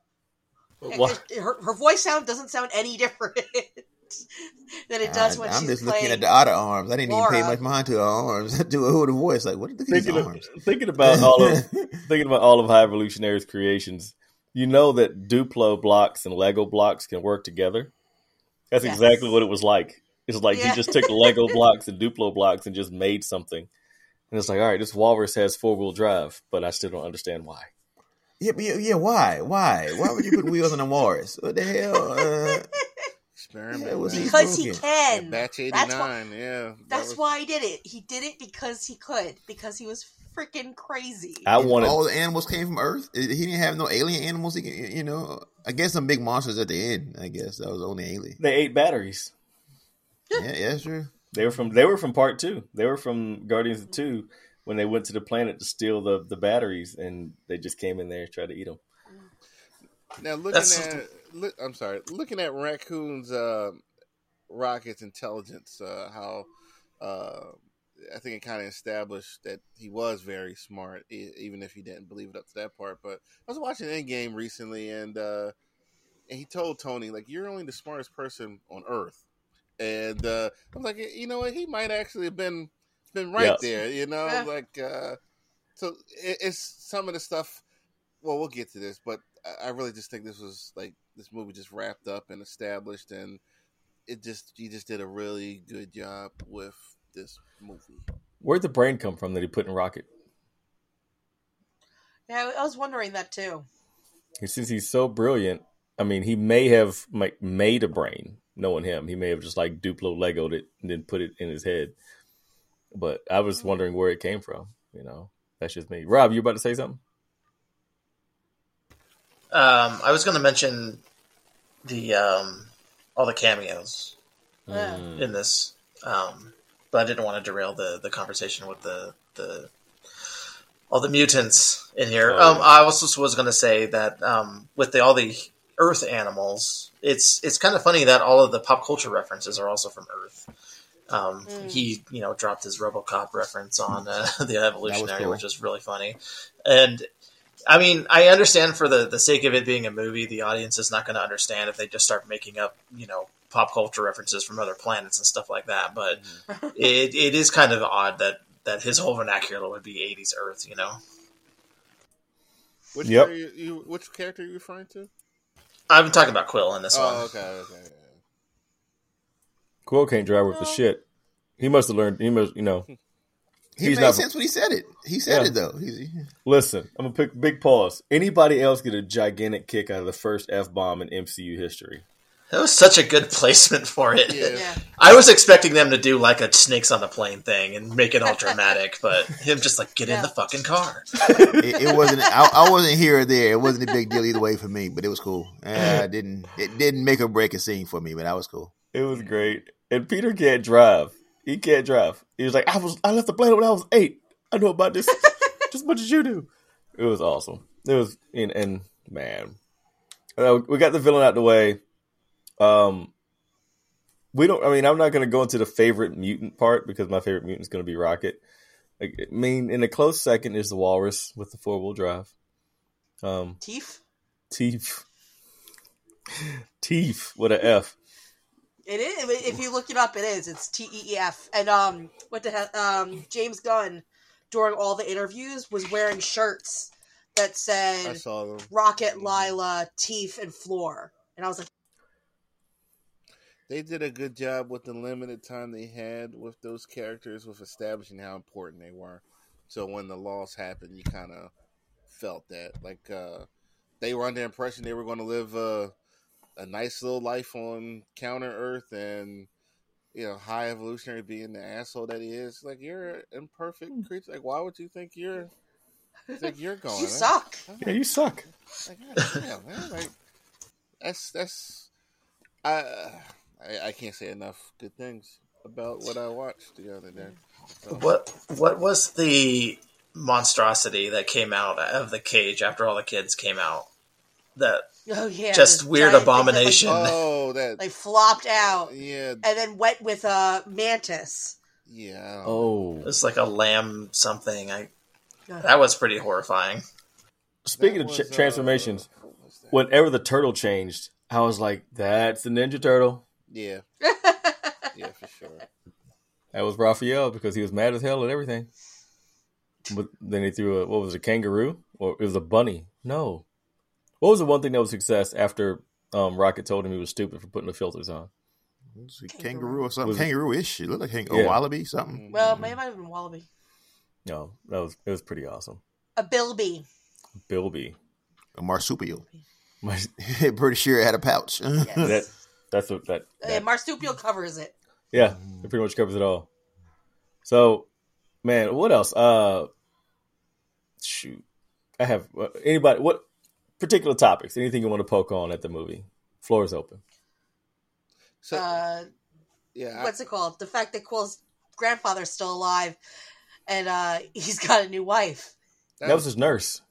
Wha- her, her voice sound doesn't sound any different than it does when I, am she's just playing. looking at the other arms. I didn't even pay much mind to her arms. to her the voice. Like, what? Look at these thinking, of, arms. thinking about all of thinking about all of High Evolutionary's creations, you know that Duplo blocks and Lego blocks can work together. That's Yes. exactly what it was like. It's like Yeah. he just took Lego blocks and Duplo blocks and just made something. And it's like, all right, this walrus has four wheel drive, but I still don't understand why. yeah, yeah, yeah, why? Why? Why would you put wheels on a walrus? What the hell? Uh, Experiment. Yeah, it was because he broken. Yeah, can. batch eighty That's why- Yeah, that That's was- why he did it. He did it because he could. Because he was freaking crazy. I and wanted all the animals came from Earth. He didn't have no alien animals. He, can- you know, I guess some big monsters at the end. I guess that was only alien. they ate batteries. Yeah, yeah, that's true. They were from they were from part two. They were from Guardians of Two when they went to the planet to steal the, the batteries, and they just came in there and tried to eat them. Now looking That's- at, look, I'm sorry, looking at Raccoon's uh, rocket's intelligence, uh, how uh, I think it kind of established that he was very smart, e- even if he didn't believe it up to that part. But I was watching Endgame recently, and uh, and he told Tony like, "You're only the smartest person on Earth," and uh, I'm like, you know what, he might actually have been been right Yeah. there, you know, Yeah. like uh, so it, it's some of the stuff well, we'll get to this, but I- I really just think this was like this movie just wrapped up and established, and it just he just did a really good job with this movie. Where'd the brain come from that he put in Rocket? Yeah, I was wondering that too. Since he's so brilliant, I mean, he may have like made a brain, knowing him. He may have just like Duplo Legoed it and then put it in his head. But I was mm-hmm. wondering where it came from. You know, that's just me. Rob, you about to say something? Um, I was going to mention the um, all the cameos Yeah. Mm. in this, um, but I didn't want to derail the the conversation with the the all the mutants in here. Oh, um. I also was going to say that um, with the all the Earth animals, it's it's kind of funny that all of the pop culture references are also from Earth. Um, Mm. He, you know, dropped his RoboCop reference on uh, the Evolutionary, cool. which is really funny. And I mean, I understand for the the sake of it being a movie, the audience is not going to understand if they just start making up, you know, pop culture references from other planets and stuff like that. But mm-hmm. it it is kind of odd that that his whole vernacular would be '80s Earth, you know. Which Yep. are you, you which character are you referring to? I'm talking about Quill in this oh, one. okay, okay. Quill can't drive with the shit. He must have learned. He must, you know. He He's made not- sense when he said it. He said Yeah. it though. He's, Listen, I'm gonna pick big pause. Anybody else get a gigantic kick out of the first f bomb in MCU history? That was such a good placement for it. Yeah. Yeah. I was expecting them to do like a snakes on a plane thing and make it all dramatic, but him just like get in the fucking car. it, it wasn't. I, I wasn't here or there. It wasn't a big deal either way for me, but it was cool. Uh, it didn't. It didn't make or break a scene for me, but that was cool. It was great. And Peter can't drive. He can't drive. He was like, I was. I left the planet when I was eight. I know about this just as much as you do. It was awesome. It was, and, and man, uh, we got the villain out the way. Um, we don't. I mean, I'm not going to go into the favorite mutant part because my favorite mutant is going to be Rocket. I mean, in a close second is the Walrus with the four wheel drive. Um, Teeth. Teeth, Teeth with an F. It is. If you look it up, it is. It's T E E F. And um, what the hell? Um, James Gunn during all the interviews was wearing shirts that I said saw them. Rocket, Lylla, Teeth, and Floor. And I was like, They did a good job with the limited time they had with those characters, with establishing how important they were. So when the loss happened, you kind of felt that. Like uh, they were under the impression they were going to live uh, a nice little life on Counter Earth, and you know, High Evolutionary being the asshole that he is. Like you're an imperfect hmm. creature. Like why would you think you're think you're going? "You huh? suck." Yeah, you suck. Like, God damn, man. Like, that's that's. I, I I can't say enough good things about what I watched the other day. So, What what was the monstrosity that came out of the cage after all the kids came out? That Oh yeah, Just weird giant thing that, like, abomination. Oh, that They flopped out yeah and then went with uh, Mantis. yeah. I don't know. Oh, it's like a lamb something. I that was pretty horrifying. speaking That of ch- uh, transformations, what whenever the turtle changed, I was like, "That's the Ninja Turtle." Yeah, yeah, for sure. That was Raphael because he was mad as hell at everything. But then he threw a what was it, a kangaroo or it was a bunny? No, what was the one thing that was success after um, Rocket told him he was stupid for putting the filters on? It's a kangaroo or something. Kangaroo-ish. It looked like hang- Yeah. a wallaby, something. well, maybe might have been Wallaby. No, that was it was pretty awesome. A Bilby. Bilby, A marsupial. My, Pretty sure it had a pouch. Yes. that that's what that, that marsupial covers it. Yeah, it pretty much covers it all. So, man, what else? Uh, shoot, I have uh, anybody. What particular topics? Anything you want to poke on at the movie? Floor is open. So Uh, yeah, I- what's it called? The fact that Quill's grandfather's still alive, and uh, he's got a new wife. That, was his nurse.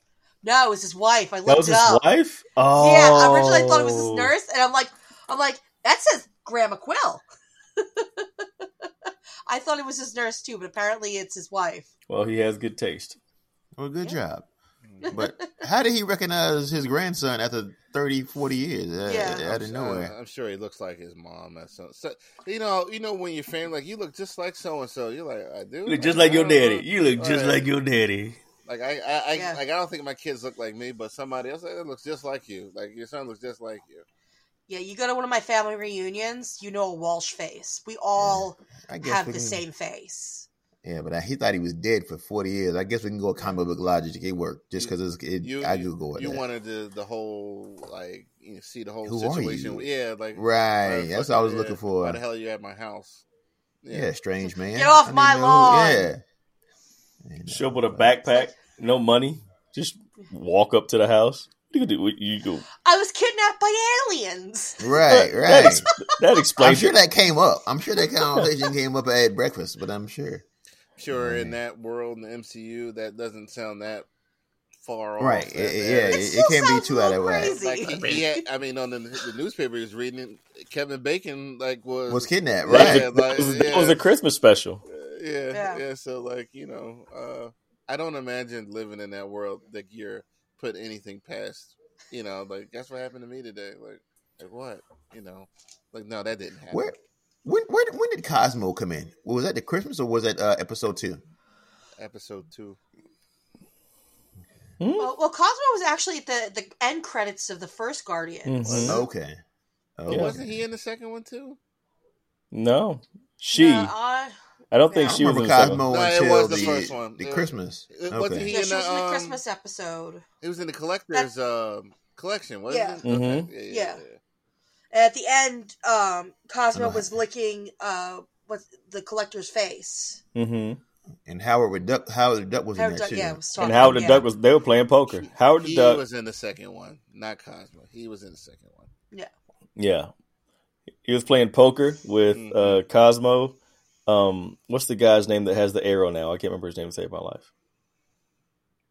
No, it was his wife. I looked That was it his up. wife. Oh, Yeah, originally I thought it was his nurse, and I'm like, I'm like, that says Grandma Quill. I thought it was his nurse too, but apparently it's his wife. Well, he has good taste. Well, good Yeah. job. But how did he recognize his grandson after 30, 40 years? Uh, Yeah. Out of nowhere. I'm sure he looks like his mom. That's so, so, you know, you know when your family like you look just like so and so. You're like, I do. You look just like your I don't know. daddy. You look just Right. like your daddy. Like I, I, I Yeah. like I don't think my kids look like me, but somebody else that looks just like you. Like your son looks just like you. Yeah, you go to one of my family reunions, you know a Walsh face. We all I guess have the can- same face. Yeah, but I, he thought he was dead for forty years. I guess we can go with comic book logic. It worked just because it's. It, You, I you, could go with you that. wanted the the whole like you know, see the whole Who are situation. you? Yeah, like right. That's what I was fucking, looking for. Why the hell are you at my house? yeah. strange man. Get off I didn't my know who- lawn. Yeah. You Show up with a backpack, no money, just walk up to the house. You gonna do? You go. I was kidnapped by aliens. Right, right. ex- that explains. I'm sure it. that came up. I'm sure that conversation came up at breakfast, but I'm sure. Sure, in that world in the MCU, that doesn't sound that far off. Right. that It, yeah, It it, it can't be too out of little whack. Like he, he had, I mean, on the, the newspaper, he was reading Kevin Bacon like was Was kidnapped, That right? Yeah, that, like, was, that yeah. was a Christmas special. yeah, Yeah. yeah, So like you know, uh, I don't imagine living in that world that you're put anything past. You know, like that's what happened to me today. Like, like what? You know, like no, that didn't happen. Where, when, where, when did Cosmo come in? Was that the Christmas or was that uh, episode two? Episode two. Hmm? Well, well, Cosmo was actually at the the end credits of the first Guardians. Mhm. Okay. Okay. Yeah. Wasn't he in the second one too? No, she. No, I- I don't think Yeah. I she was in remember the second. Cosmo No, it was the the, first one. the It- Christmas. it- wasn't he- yeah, in she was in the um, Christmas episode. It was in the collector's um, collection, wasn't Yeah. it? Mhm. Okay. Yeah, Yeah. Yeah, At the end, um, Cosmo I know. was licking uh, what the collector's face. hmm And Howard the Duck, Howard the Duck was Howard in there Duck, too. yeah, was talking, And Howard the yeah. Duck was. They were playing poker. Howard the He Duck. was in the second one, not Cosmo. He was in the second one. Yeah, Yeah. he was playing poker with Mhm. uh, Cosmo. Um, what's the guy's name that has the arrow now? I can't remember his name to save my life.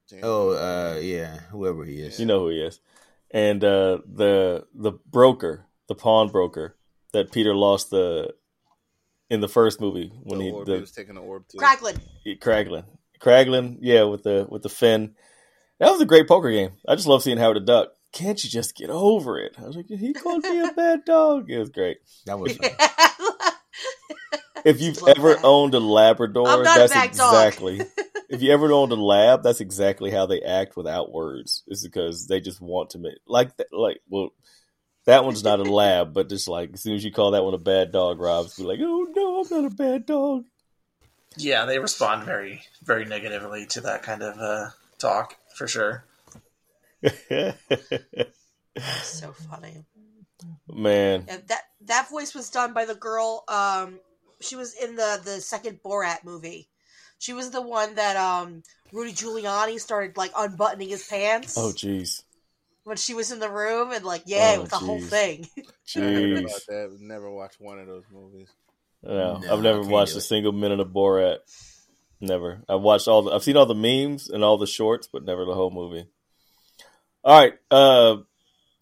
James Oh, uh, yeah, whoever he is. You know who he is. And uh, the the broker, the pawnbroker that Peter lost the in the first movie when the he orb, he the was taking the orb to Kraglin. Kraglin, Kraglin, yeah, with the with the fin. That was a great poker game. I just love seeing Howard the Duck. Can't you just get over it? I was like, he called me a bad dog. It was great. That was If you've ever that. owned a Labrador, I'm not a that's bad dog. exactly. if you ever owned a lab, that's exactly how they act without words. Is because they just want to make like that. Like, well, that one's not a lab, but just like as soon as you call that one a bad dog, Rob's be like, "Oh no, I'm not a bad dog." Yeah, they respond very, very negatively to that kind of uh, talk for sure. so funny. Man, Yeah, that that voice was done by the girl. Um, she was in the the second Borat movie. She was the one that um Rudy Giuliani started like unbuttoning his pants oh jeez, when she was in the room and like yeah, Oh, it was the whole thing. Jeez. about that. Never watched one of those movies. No, No, I've never watched a single minute of Borat. Never. I've watched all. The, I've seen all the memes and all the shorts, but never the whole movie. All right, uh,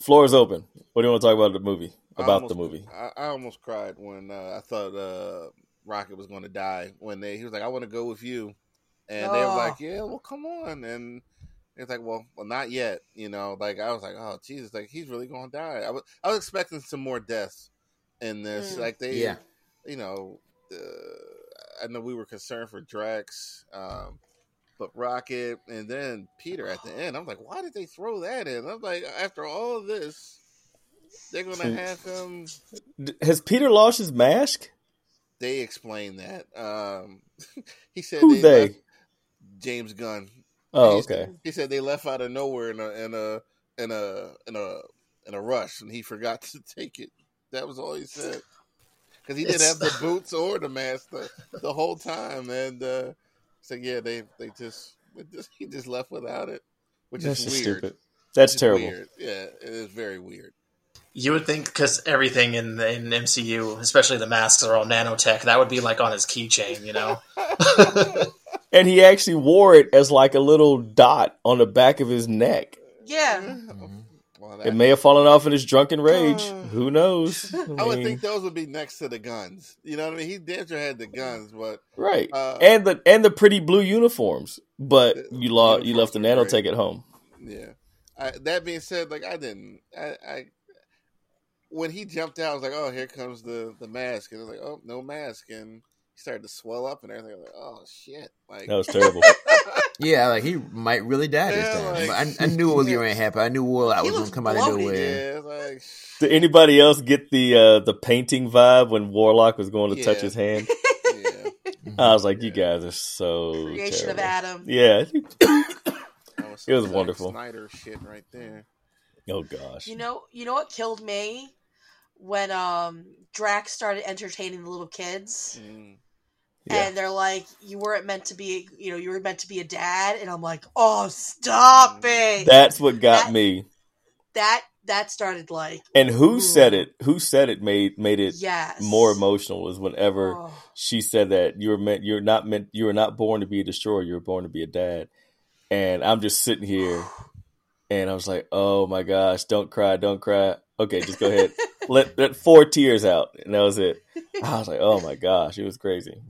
floor is open. What do you want to talk about the movie? About almost- the movie? I, I almost cried when uh, I thought uh, Rocket was going to die. When they he was like, "I want to go with you," and they were Oh. like, "Yeah, well, come on." And it's like, "Well, well, not yet." You know, like I was like, "Oh, Jesus!" Like he's really going to die. I was I was expecting some more deaths in this. Mm. Like they, Yeah. you know, uh, I know we were concerned for Drax. Um, but Rocket and then Peter at the end, I'm like, why did they throw that in? I'm like, after all this, they're gonna have him Has Peter lost his mask? they explained that. Um, he said Who they? left James Gunn. Oh, He said- okay. He said they left out of nowhere in a in a in a in a in a rush, and he forgot to take it. That was all he said. Because he didn't It's- have the boots or the mask the, the whole time, and uh, so yeah, they they just, just he just left without it, which That's is weird. stupid. That's Which terrible. weird. Yeah, it is very weird. You would think because everything in the in MCU, especially the masks, are all nanotech. That would be like on his keychain, you know. And he actually wore it as like a little dot on the back of his neck. Yeah, Mhm. Well, that- It may have fallen off in his drunken rage. Uh, Who knows? I, I would think those would be next to the guns. You know what I mean? He damn sure had the guns, but right. uh, and the and the pretty blue uniforms, but The you lost you left the uniforms were nanotech at home. Yeah. I, that being said, like I didn't, I, I when he jumped out, I was like, "Oh, here comes the the mask," and I was like, "Oh, no mask," and he started to swell up and everything. I was like, "Oh shit!" Like, That was terrible. Yeah, like he might really die this Yeah, time. like- I, I knew it was going to happen. I knew Warlock He was going to come out of nowhere. yeah, like Did anybody else get the uh, the painting vibe when Warlock was going to touch his hand? yeah. I was like, you guys are so Creation of. Adam. Yeah. That was It was some Zack wonderful. Snyder shit right there. Oh gosh. You know, you know what killed me when um Drax started entertaining the little kids, Mm. Yeah. and they're like, "You weren't meant to be, you know, you were meant to be a dad," and I'm like, "Oh, stop mm. it!" That's what got That- me. that that started like, And who Ooh. said it? Who said it made made it yes, more emotional was whenever Oh, she said that you were meant you're not meant you were not born to be a destroyer, you were born to be a dad. And I'm just sitting here and I was like, Oh my gosh, don't cry, don't cry. Okay, just go ahead. let let four tears out. And that was it. I was like, Oh my gosh, it was crazy.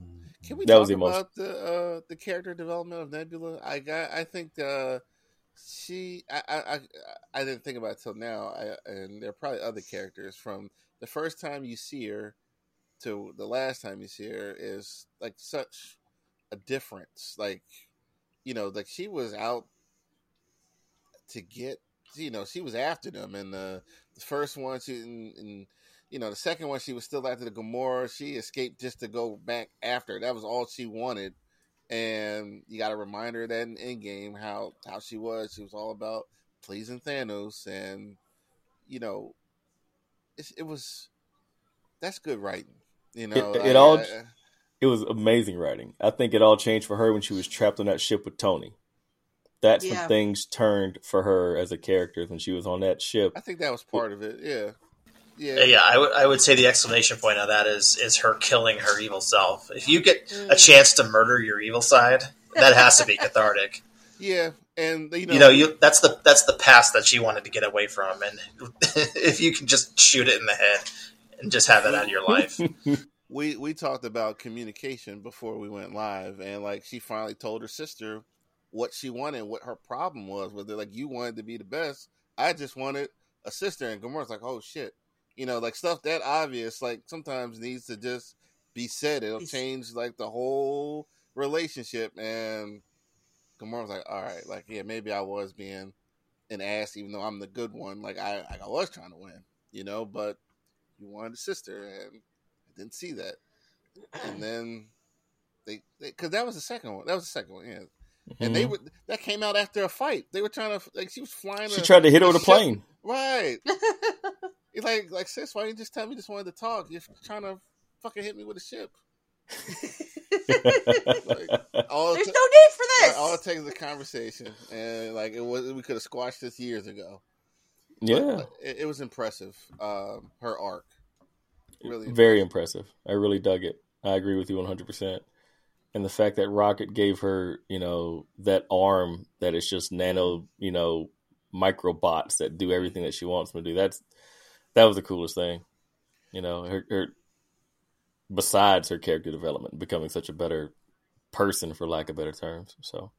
Can we That talk was about the uh, the character development of Nebula? I got. I think uh, she. I, I. I. I didn't think about it till now. I, and there are probably other characters from the first time you see her to the last time you see her is like such a difference. Like, you know, like she was out to get. You know, she was after them, and the, the first one, she and, and you know, the second one, she was still after the Gamora. She escaped just to go back after. That was all she wanted. And you got to remind her that in Endgame how how she was. She was all about pleasing Thanos, and you know, it, it was that's good writing. You know, It- it Like, all- I- It was amazing writing. I think it all changed for her when she was trapped on that ship with Tony. That's Yeah. when things turned for her as a character when she was on that ship. I think that was part of it. Yeah, yeah, Yeah, I would- I would say the exclamation point of that is is her killing her evil self. If you get a Mm. chance to murder your evil side, that has to be cathartic. yeah. And you know, You know, you that's the that's the past that she wanted to get away from, and if you can just shoot it in the head and just have it out of your life, we we talked about communication before we went live, and like she finally told her sister what she wanted, what her problem was. Whether like you wanted to be the best, I just wanted a sister, and Gamora's like, oh shit, you know, like stuff that obvious, like sometimes needs to just be said. It'll It's- change like the whole relationship. And Gamora's like, all right, like yeah, maybe I was being an ass, even though I'm the good one. Like I, I was trying to win, you know, but you wanted a sister, and I didn't see that. And then they, because that was the second one. That was the second one, yeah. And they Mhm. were that came out after a fight. They were trying to like she was flying. She a- tried to hit her with a plane. Right. It's like like sis, why didn't you just tell me you just wanted to talk? You're trying to fucking hit me with a ship. All There's ta- no need for right, this. all it takes is a conversation, and like it was, we could have squashed this years ago. But, yeah, uh, it, it was impressive. Um, her arc, really, very impressive. I really dug it. I agree with you 100%. And the fact that Rocket gave her, you know, that arm that is just nano, you know, microbots that do everything that she wants them to do. That's that was the coolest thing. You know, her, her besides her character development, becoming such a better person for lack of better terms. So,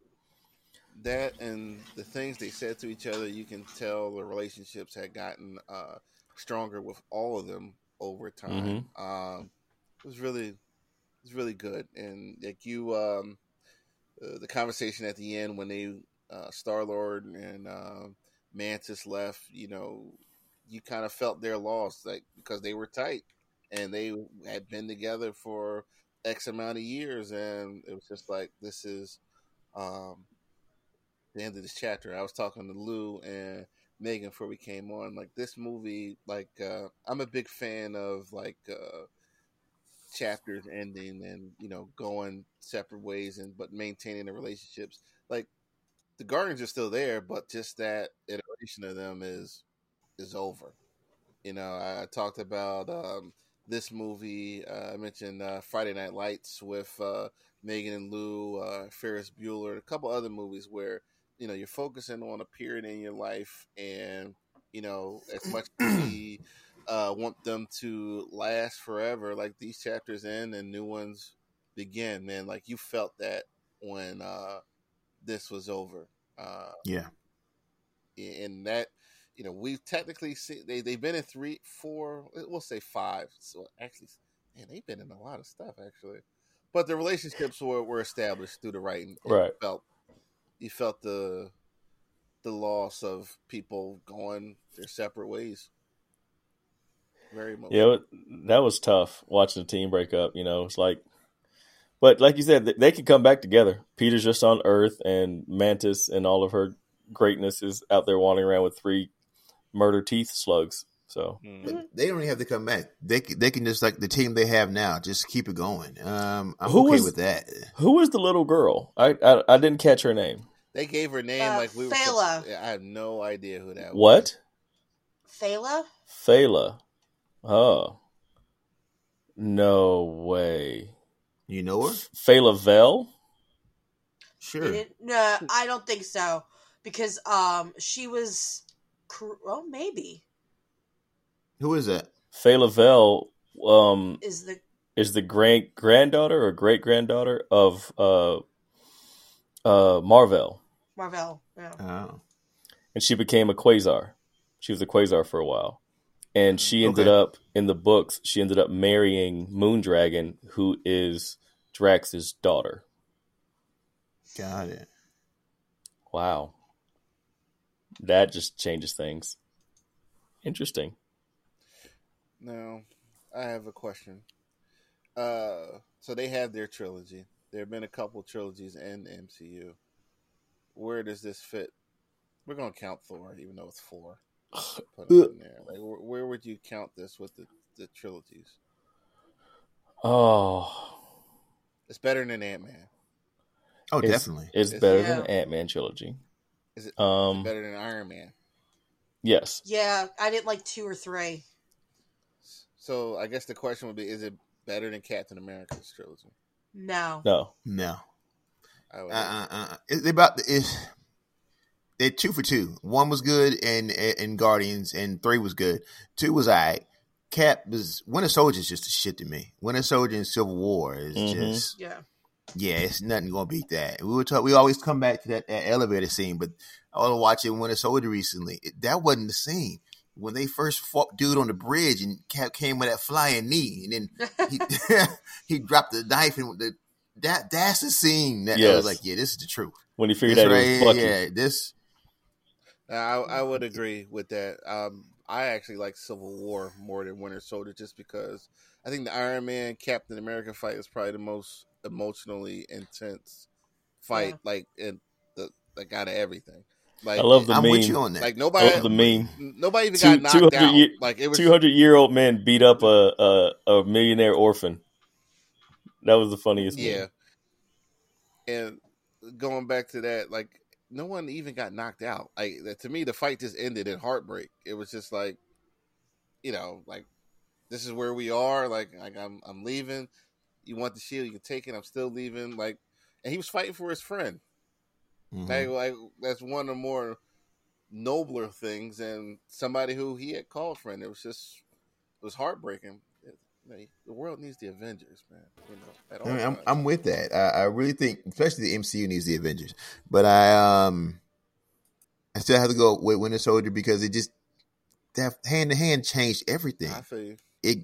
that and the things they said to each other, you can tell the relationships had gotten uh, stronger with all of them over time. Um, it was really, it was really good, and like you, um, uh, the conversation at the end when they uh, Star Lord and um Mantis left, you know, you kind of felt their loss, like because they were tight and they had been together for X amount of years, and it was just like this is. Um, the end of this chapter. I was talking to Lou and Megan before we came on. Like this movie, like uh, I'm a big fan of like uh, chapters ending and you know going separate ways and but maintaining the relationships. Like the Guardians are still there, but just that iteration of them is is over. You know, I, I talked about um, this movie. Uh, I mentioned uh, Friday Night Lights with uh, Megan and Lou, uh, Ferris Bueller, a couple other movies where you know you're focusing on a period in your life, and you know as much as we uh, want them to last forever, like these chapters end and new ones begin. Man, like you felt that when uh, this was over. Uh, Yeah. and that you know we've technically seen they they've been in three, four, eh, we'll say five. So actually, man, they've been in a lot of stuff actually. But the relationships were, were established through the writing. Right. You felt you felt the the loss of people going their separate ways. Very emotional. yeah, that was tough watching the team break up. You know, it's like But like you said, they can come back together. Peter's just on Earth, and Mantis and all of her greatness is out there wandering around with three murder teeth slugs. So. But they don't even have to come back. They can, they can just like the team they have now, just keep it going. Um, I'm Who okay was- with that. who is the little girl? I I, I didn't catch her name. They gave her name Uh, like we were. I have no idea who that was. What? Phyla? Phyla. Oh. No way. You know her? Phyla-Vell? Sure. No, I don't think so because um she was. Cr- Oh, maybe Who is it? Phyla Lavelle um, is the is the great granddaughter or great granddaughter of uh, uh, Marvel. Marvel. Yeah. Oh. and she became a quasar. She was a quasar for a while, and she ended Okay. up in the books. She ended up marrying Moondragon, who is Drax's daughter. Got it. Wow, that just changes things. Interesting. Now, I have a question. Uh, so they have their trilogy. There have been a couple trilogies in the MCU. Where does this fit? We're gonna count Thor, even though it's four. Put it in there. Like, where, where would you count this with the, the trilogies? Oh, It's better than Ant Man. Oh, it's, definitely. It's It's- better Yeah. than Ant Man trilogy. Is it Um, better than Iron Man? yes. Yeah, I didn't like two or three. So I guess the question would be: Is it better than Captain America's trilogy? No. No. No. I would. Uh, uh, uh, it's about it's they're two for two. One was good and and Guardians, and three was good. Two was alright. Cap was Winter Soldier is just a shit to me. Winter Soldier and Civil War is Mhm. just Yeah. Yeah, it's nothing gonna beat that. We were talk, we always come back to that, that elevator scene, but I was watching Winter Soldier recently. It, that wasn't the scene when they first fought dude on the bridge and Cap came with that flying knee, and then he he dropped the knife and the that that's the scene that I was like, yeah, this is the truth. When he figured This out right it was yeah, this I, I would agree with that. Um, I actually like Civil War more than Winter Soldier just because I think the Iron Man Captain America fight is probably the most emotionally intense fight, Yeah. like in the like out of everything. Like I love the I'm meme. with you on that. like I nobody love the meme. nobody even Two- got knocked 200 out. year- like it was Two hundred year old man beat up a, a a millionaire orphan. That was the funniest. meme. yeah. And going back to that, like no one even got knocked out. Like to me, the fight just ended in heartbreak. It was just like, you know, like this is where we are. Like, like I'm, I'm leaving. You want the shield? You can take it. I'm still leaving. Like, and he was fighting for his friend. Mhm. Like, like that's one of the more nobler things. And somebody who he had called friend. It was just, it was heartbreaking. It, you know, the world needs the Avengers, man. You know, at all I mean, I'm, times. I'm with that. I, I really think, especially the MCU needs the Avengers, but I um, I still have to go with Winter Soldier because it just that hand to hand changed everything. I feel you. It,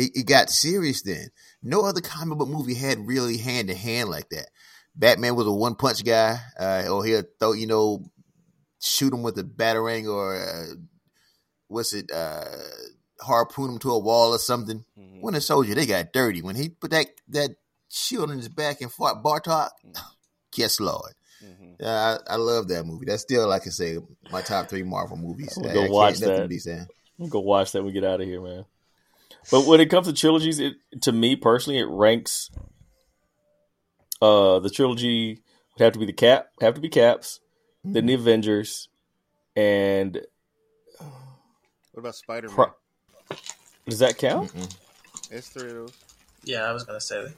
it it got serious then. No other comic book movie had really hand to hand like that. Batman was a one punch guy, uh, or he'll throw you know, shoot him with a batarang or uh, what's it, uh, harpoon him to a wall or something. Mhm. Winter Soldier, they got dirty when he put that that shield on his back and fought Batroc. Yes, Lord. Mhm. Yeah, I, I love that movie. That's still, like I say, my top three Marvel movies. I'm gonna go I watch that. to. I'm gonna go watch that when we get out of here, man. But when it comes to trilogies, it to me personally, it ranks. Uh, the trilogy would have to be the cap, have to be Caps, then the Avengers, and What about Spider Man? Pro- does that count? Mm-mm. It's three of those. Yeah, I was gonna say.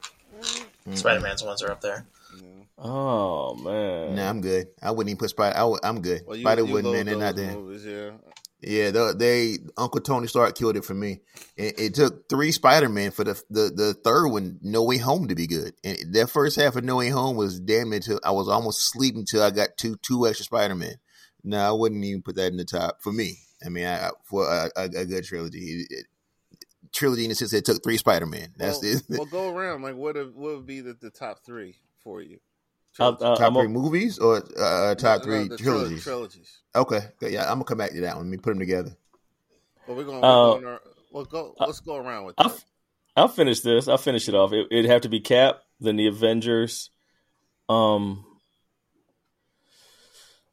Spider Man's ones are up there. You know. Oh man, Nah, I'm good. I wouldn't even put Spider. I w- I'm good. Well, you, Spider you wouldn't, love man. They're not those there. movies, yeah. Yeah, they, they Uncle Tony Stark killed it for me. It, it took three Spider Man for the, the the third one, No Way Home, to be good. And that first half of No Way Home was damn it. I was almost sleeping till I got two two extra Spider Man. No, I wouldn't even put that in the top for me. I mean, I, for a, a, a good trilogy, It- trilogy in the sense that it took three Spider Man. That's well, the well, go around. Like, what would, what would be the, the top three for you? I'll- I'll- top I'm three a- movies or uh, top No, no, three the trilogies. trilogies. okay, yeah, I'm gonna come back to that one. Let me put them together. But we're gonna. Uh, we're going our, well, go. uh, Let's go around with I'll, that. I'll finish this. I'll finish it off. It, it'd have to be Cap, then the Avengers. Um.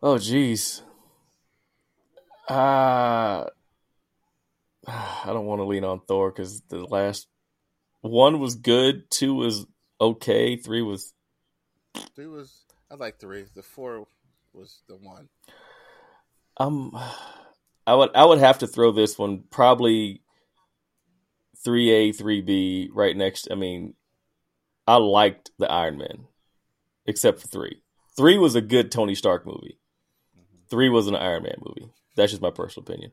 Oh, geez. Uh, I don't want to lean on Thor because the last one was good, two was okay, three was. Three was I like three. The four was the one. Um, I would I would have to throw this one probably three A three B right next. I mean, I liked the Iron Man, except for three. Three was a good Tony Stark movie. Three was an Iron Man movie. That's just my personal opinion.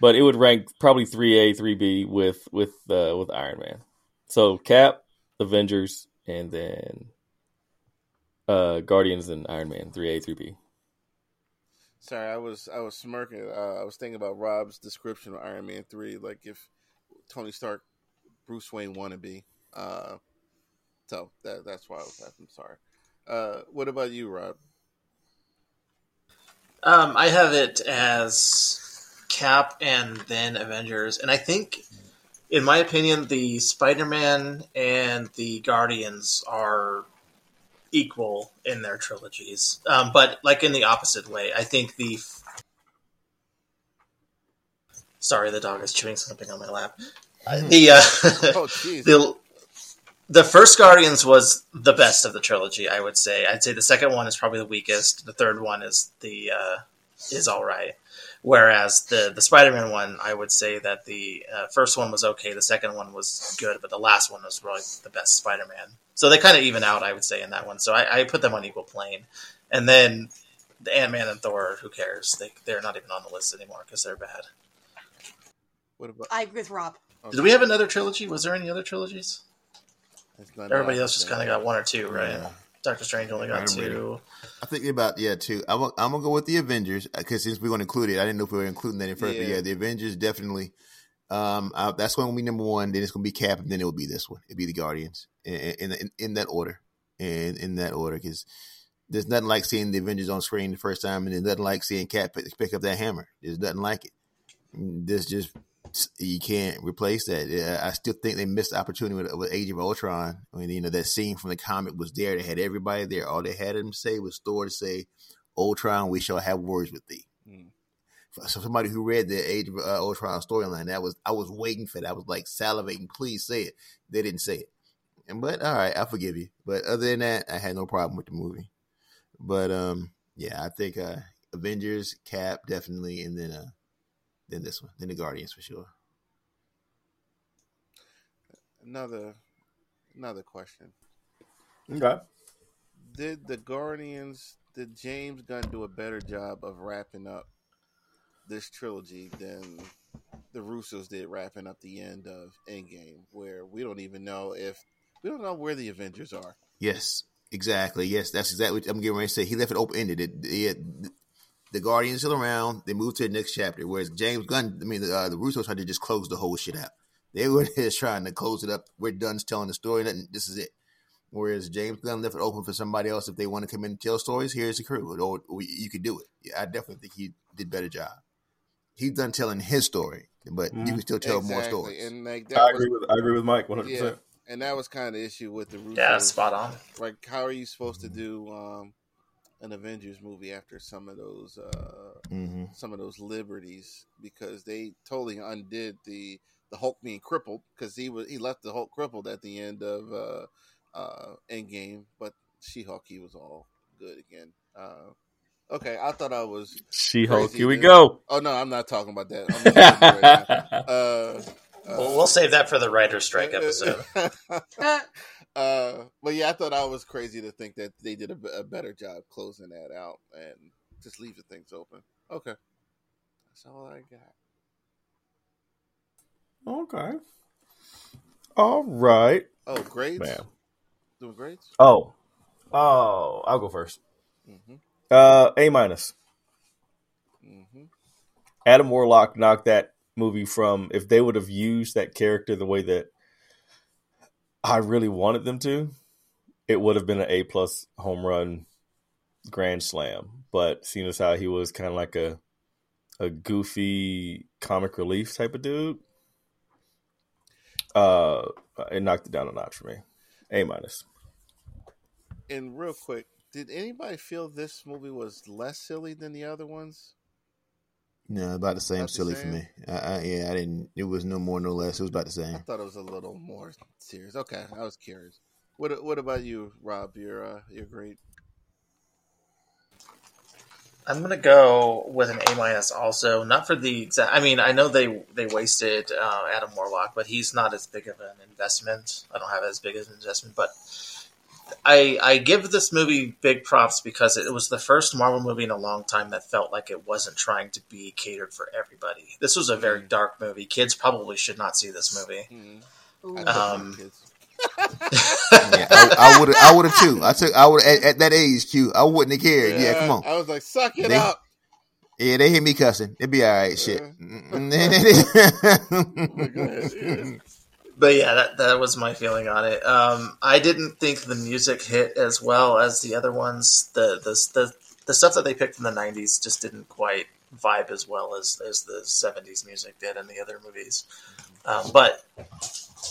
But it would rank probably three A, three B with with uh, with Iron Man. So Cap, Avengers, and then uh, Guardians and Iron Man. Three A, three B. Sorry, I was I was smirking. Uh, I was thinking about Rob's description of Iron Man three, like if Tony Stark, Bruce Wayne wannabe. Uh, so that that's why I was laughing. Sorry. Uh, what about you, Rob? Um, I have it as Cap and then Avengers, and I think, in my opinion, the Spider-Man and the Guardians are equal in their trilogies, um, but like in the opposite way. I think the sorry, the dog is chewing something on my lap. The uh, Oh, jeez. the the first Guardians was the best of the trilogy. I would say. I'd say the second one is probably the weakest. The third one is the uh, is all right. Whereas the the Spider Man one, I would say that the uh, first one was okay. The second one was good, but the last one was really the best Spider Man. So they kind of even out, I would say, in that one. So I, I put them on equal plane. And then the Ant Man and Thor, who cares? They they're not even on the list anymore because they're bad. What about? I agree with Rob. Did we have another trilogy? Was there any other trilogies? Everybody else just kind of got one or two, right? Yeah. Doctor Strange only got Iron Man. two. I think about yeah two. I'm gonna, I'm gonna go with the Avengers because since we're going to include it, I didn't know if we were including that in first. But Yeah. yeah, the Avengers definitely. Um, uh, that's going to be number one. Then it's going to be Cap, and then it will be this one. It'll be the Guardians in in, in, in that order, and in that order because there's nothing like seeing the Avengers on screen the first time, and there's nothing like seeing Cap pick, pick up that hammer. There's nothing like it. This just you can't replace that. I still think they missed the opportunity with, with Age of Ultron. I mean, you know that scene from the comic was there. They had everybody there. All they had him say was Thor to say, "Ultron, we shall have words with thee." For so somebody who read the Age of uh, Ultron storyline, that was I was waiting for that. I was like salivating. Please say it. They didn't say it. And but all right, I forgive you. But other than that, I had no problem with the movie. But um, yeah, I think uh, Avengers, Cap, definitely, and then uh, then this one, then the Guardians for sure. Another another question. Okay. Did the Guardians did James Gunn do a better job of wrapping up this trilogy than the Russos did wrapping up the end of Endgame, where we don't even know if we don't know where the Avengers are. Yes, exactly. Yes, that's exactly what I'm getting ready to say. He left it open ended. The Guardians still around. They moved to the next chapter. Whereas James Gunn, I mean, the, uh, the Russos tried to just close the whole shit out. They were just trying to close it up. We're done telling the story. Nothing, this is it. Whereas James Gunn left it open for somebody else if they want to come in and tell stories. Here's the crew, or, or you could do it. Yeah, I definitely think he did better job. He's done telling his story, but you can still tell more stories. And like that I was, agree with I agree with Mike one hundred percent. and that was kind of the issue with the Russos. Yeah, spot on. Like, how are you supposed to do um, an Avengers movie after some of those uh, hmm some of those liberties because they totally undid the the Hulk being crippled because he was he left the Hulk crippled at the end of uh, uh, Endgame, but She Hulk he was all good again. Uh, okay, I thought I was. She Hulk. Crazy, Here we dude. go. Oh no, I'm not talking about that. I'm talking right now. Uh, We'll, we'll save that for the writer's strike episode. Uh, uh, but yeah, I thought I was crazy to think that they did a, a better job closing that out and just leaving things open. Okay, that's all I got. okay. All right. Oh, grades. Man. Doing grades. Oh. Oh, I'll go first. Mm-hmm. Uh, A minus. Mm-hmm. Adam Warlock knocked that movie from if they would have used that character the way that I really wanted them to, it would have been an A plus home run grand slam. But seeing as how he was kind of like a a goofy comic relief type of dude, uh, it knocked it down a notch for me. A minus. and real quick, did anybody feel this movie was less silly than the other ones? No, about the same About the silly for me. I, I, yeah, I didn't. It was no more, no less. It was about the same. I thought it was a little more serious. Okay, I was curious. What What about you, Rob? You're uh, you're great. I'm gonna go with an A minus also, not for the exact. I mean, I know they they wasted uh, Adam Warlock, but he's not as big of an investment. I don't have as big of an investment, but I I give this movie big props because it was the first Marvel movie in a long time that felt like it wasn't trying to be catered for everybody. This was a very Mhm. dark movie. Kids probably should not see this movie. Mm-hmm. Um. Yeah, I would. I would have too. I took. I would at, at that age, Q. I wouldn't have cared. Yeah, come on. I was like, suck it They- up. Yeah, they hit me cussing. It'd be all right. Shit. But go ahead, yeah. But yeah, that that was my feeling on it. Um, I didn't think the music hit as well as the other ones. The the the, the stuff that they picked in the '90s just didn't quite vibe as well as as the '70s music did in the other movies. Um, but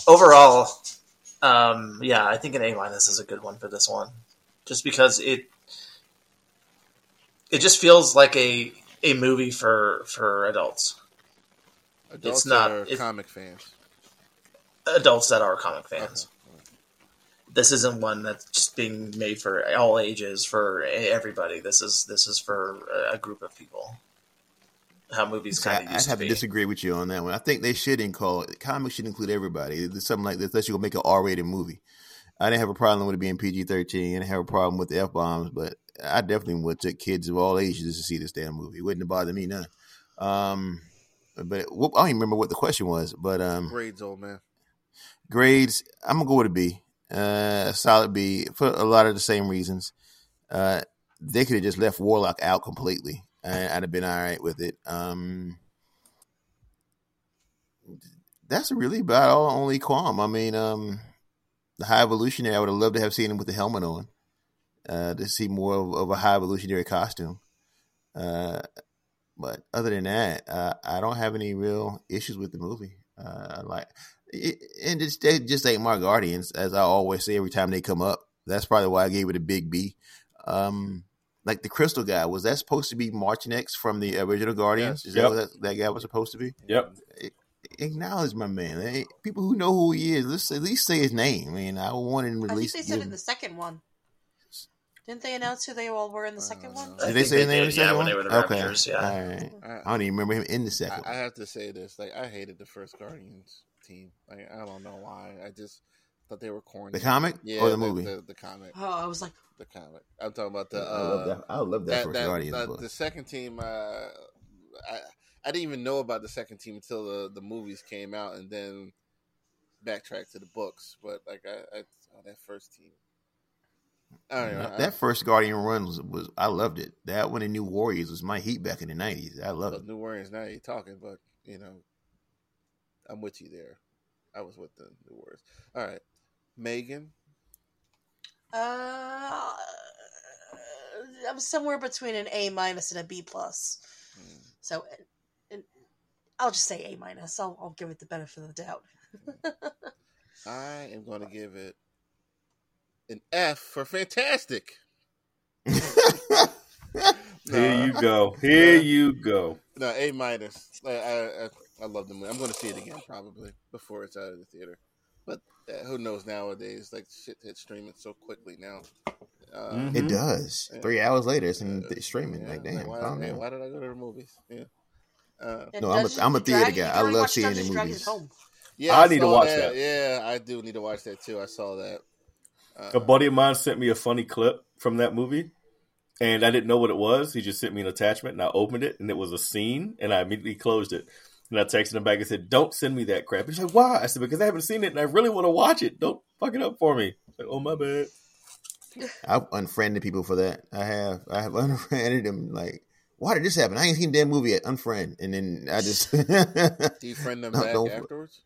overall, um, yeah, I think an A minus is a good one for this one, just because it it just feels like a a movie for for adults. Adults not- are it's- comic fans. Adults that are comic fans. This isn't one that's just being made for all ages for everybody. This is this is for a group of people. How movies I, kind of I'd used to have to be. disagree with you on that one. I think they shouldn't call it. Comics should include everybody. There's something like this. Unless you're gonna make an R-rated movie. I didn't have a problem with it being PG-13. I didn't have a problem with the f bombs, but I definitely would take kids of all ages to see this damn movie. It wouldn't have bothered me none. Um, but whoop, I don't even remember what the question was. But um, Grades, old man. Grades, I'm gonna go with a B. Uh, solid B for a lot of the same reasons. Uh, they could have just left Warlock out completely. I, I'd have been all right with it. Um, that's really about all only qualm. I mean, um, the High Evolutionary, I would have loved to have seen him with the helmet on. Uh, to see more of, of a High Evolutionary costume. Uh, but other than that, uh, I don't have any real issues with the movie. Uh, like it, and just they just ain't my guardians, as I always say every time they come up. That's probably why I gave it a big B. Um, like the Crystal guy, was that supposed to be Martinex from the original Guardians? Yes. Is that what that, that guy was supposed to be? Yep. Acknowledge my man. Hey, people who know who he is, let's at least say his name. I mean, I wanted him to I at think they said give- it in the second one. Didn't they announce who they all were in the second don't one? Did they say they his name in the did, yeah, second when one? they were the okay. Raptors, yeah. All right. I, I don't even remember him in the second I, I have to say this. Like, I hated the first Guardians team. Like, I don't know why. I just thought they were corny. The comic yeah, or the movie? The, the comic. Oh, I was like, The comic. I'm talking about the. I love Uh, that. I love that, that, that- Guardians that- book. the second team. Uh, I I didn't even know about the second team until the the movies came out, and then backtrack to the books. But like, I, I saw that first team. I don't know. that first Guardian run was, was I loved it. That one in New Warriors was my heat back in the nineties. I I, love it. New Warriors. Now you're talking, but you know, I'm with you there. I was with the New Warriors. All right, Megan. uh, I'm somewhere between an A minus and a B plus. Hmm. So, and I'll just say A minus. I'll, I'll give it the benefit of the doubt. I am going to give it an F for fantastic. Here you go. Here you go. No, A minus. I, I I- I love the movie. I'm going to see it again probably before it's out of the theater. But uh, who knows nowadays? Like shit hits streaming so quickly now. Uh. It does. Yeah. Three hours later, it's in uh, streaming. yeah, like, damn, why, calm hey, down. why did I go to the movies? Yeah. Uh, No, I'm a- Dungeons I'm a theater guy. I love seeing the movies. yeah, I need to watch that. that. Yeah, I do need to watch that too. I saw that. Uh, A buddy of mine sent me a funny clip from that movie, and I didn't know what it was. He just sent me an attachment, and I opened it, and it was a scene, and I immediately closed it. And I texted him back and said, "Don't send me that crap." He's like, "Why?" I said, "Because I haven't seen it, and I really want to watch it. Don't fuck it up for me." I like, "Oh my bad." I've unfriended people for that. I have. I have unfriended them. Like, why did this happen? I ain't seen the damn movie yet. Unfriend, and then I just. a do you friend them No, back don't- afterwards?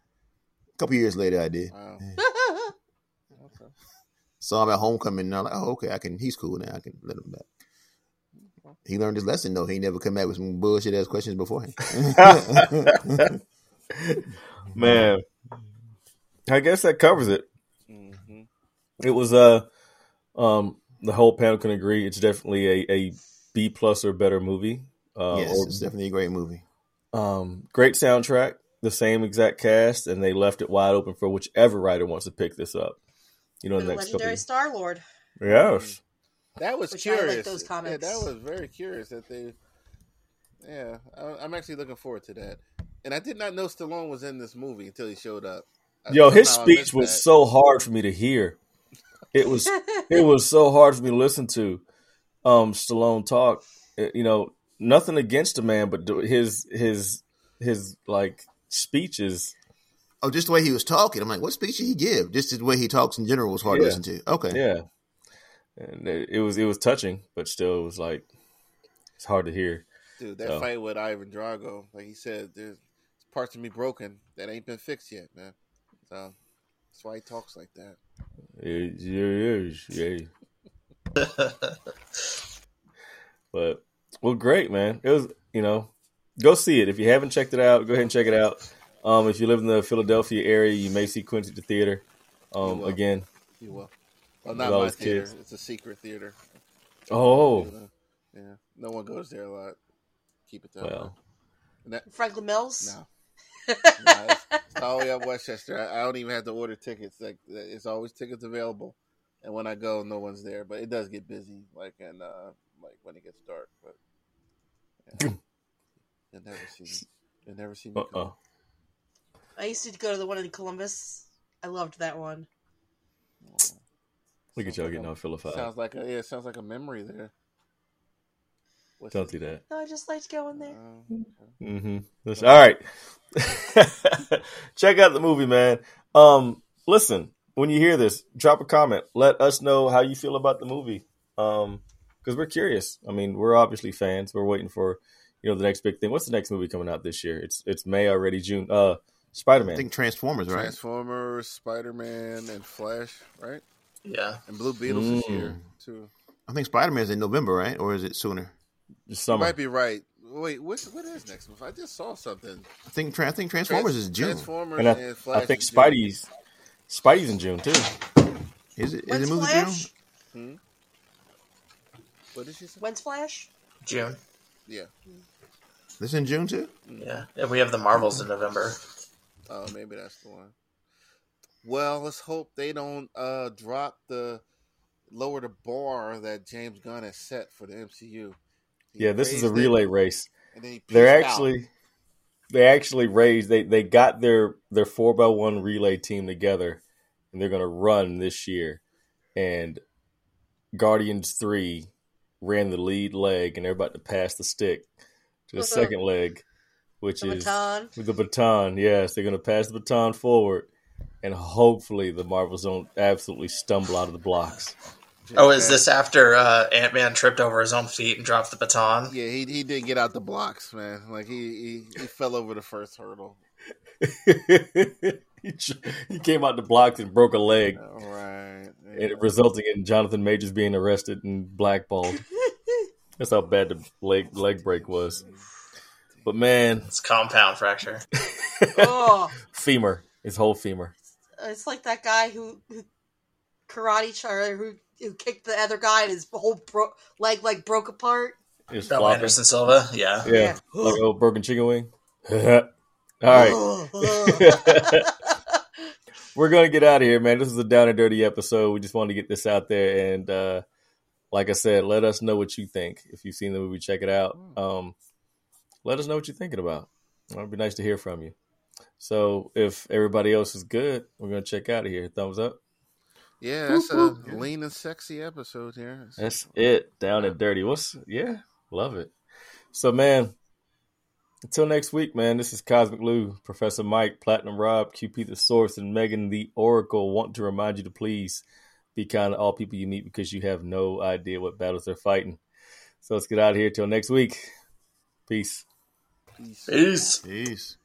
couple years later, I did. Wow. Okay. Saw him at homecoming, and I'm like, oh, okay, I can. He's cool now. I can let him back. He learned his lesson though. He never come back with some bullshit ass questions beforehand. Man, I guess that covers it. hmm It was uh um the whole panel can agree it's definitely a, a B plus or better movie. Uh, yes, or it's definitely a great movie. um, great soundtrack, the same exact cast, and they left it wide open for whichever writer wants to pick this up. You know, the the next legendary Star Lord. yes, That was Which I like curious. those Yeah, that was very curious that they. Yeah, I- I'm actually looking forward to that. And I did not know Stallone was in this movie until he showed up. I- yo, his speech was that. so hard for me to hear. It was it was so hard for me to listen to. Um, Stallone talk. Uh, You know, nothing against the man, but his his his like speeches. Oh, just the way he was talking. I'm like, what speech did he give? Just the way he talks in general was hard Yeah. to listen to. Okay. Yeah, and it, it was it was touching, but still, it was like it's hard to hear. Dude, that So. fight with Ivan Drago, like he said, there's parts of me broken that ain't been fixed yet, man. So that's why he talks like that. It- yeah, yeah, yeah. But well, great, man. It was you know, go see it if you haven't checked it out. Go ahead and check it out. Um, if you live in the Philadelphia area, you may see Quincy at the theater. You Um, will. again. You will. Well, not my theater. kids. It's a secret theater. Oh, Yeah, no one goes there a lot. Keep it that well, And that, Franklin Mills. no. no, it's, it's all the way up Westchester. I, I don't even have to order tickets. Like it's always tickets available, and when I go, no one's there. But it does get busy, like and uh, like when it gets dark. But yeah. you'll never see me. You'll never see me. Uh-uh. I used to go to the one in Columbus. I loved that one. Look at y'all like getting a- all philified. Sounds like a yeah. Sounds like a memory there. What's Don't this? do that. No, I just liked going there. Uh, Mm-hmm. All right. Check out the movie, man. Um, listen, when you hear this, drop a comment. Let us know how you feel about the movie. Um, because we're curious. I mean, we're obviously fans. We're waiting for you know the next big thing. What's the next movie coming out this year? It's it's May already. June. Uh, Spider Man. I think Transformers, right? Transformers, Spider Man, and Flash, right? Yeah. And Blue Beetles is Mm. here too. I think Spider Man's in November, right? Or is it sooner? You Summer. might be right. Wait, what? What is next month? I just saw something. I think I think Transformers is June. Transformers And I, and Flash. I think is June. Spidey's Spidey's in June too. Is it? Is When's it movie Flash? June? What did she say? When's Flash? June. Yeah. This in June too? Yeah. And we have the Marvels in November. Oh, maybe that's the one. Well, let's hope they don't uh drop the lower the bar that James Gunn has set for the MCU. He Yeah, this is a raised it, relay race. and then he They're peaced out. actually they actually raised they they got their their four by one relay team together and they're gonna run this year. And Guardians three ran the lead leg and they're about to pass the stick to the Uh-huh. second leg, which The is baton. with the baton. Yes, they're gonna pass the baton forward and hopefully the Marvels don't absolutely stumble out of the blocks. Oh, is this after uh, Ant Man tripped over his own feet and dropped the baton? Yeah, he he didn't get out the blocks, man. Like he he, he fell over the first hurdle. he, he came out the blocks and broke a leg. All right. and it resulting in Jonathan Majors being arrested and blackballed. That's how bad the leg leg break was. But man, It's compound fracture. oh, femur, his whole femur. it's like that guy who, who karate char who who kicked the other guy and his whole bro- leg like broke apart. It's Oh, flopping. Anderson Silva. Yeah. Yeah, Yeah. like old broken chicken wing. All right, we're gonna get out of here, man. This is a down and dirty episode. We just wanted to get this out there, and uh, like I said, let us know what you think. If you've seen the movie, check it out. Um, let us know what you're thinking about. It'd be nice to hear from you. So, if everybody else is good, we're gonna check out of here. Thumbs up. Yeah, that's a lean and sexy episode here. That's it. Down and dirty. What's yeah, love it. So man, until next week, man. This is Cosmic Lou, Professor Mike, Platinum Rob, QP the Source, and Megan the Oracle. Want to remind you to please be kind to all people you meet because you have no idea what battles they're fighting. So let's get out of here till next week. Peace. Peace. Peace. Peace.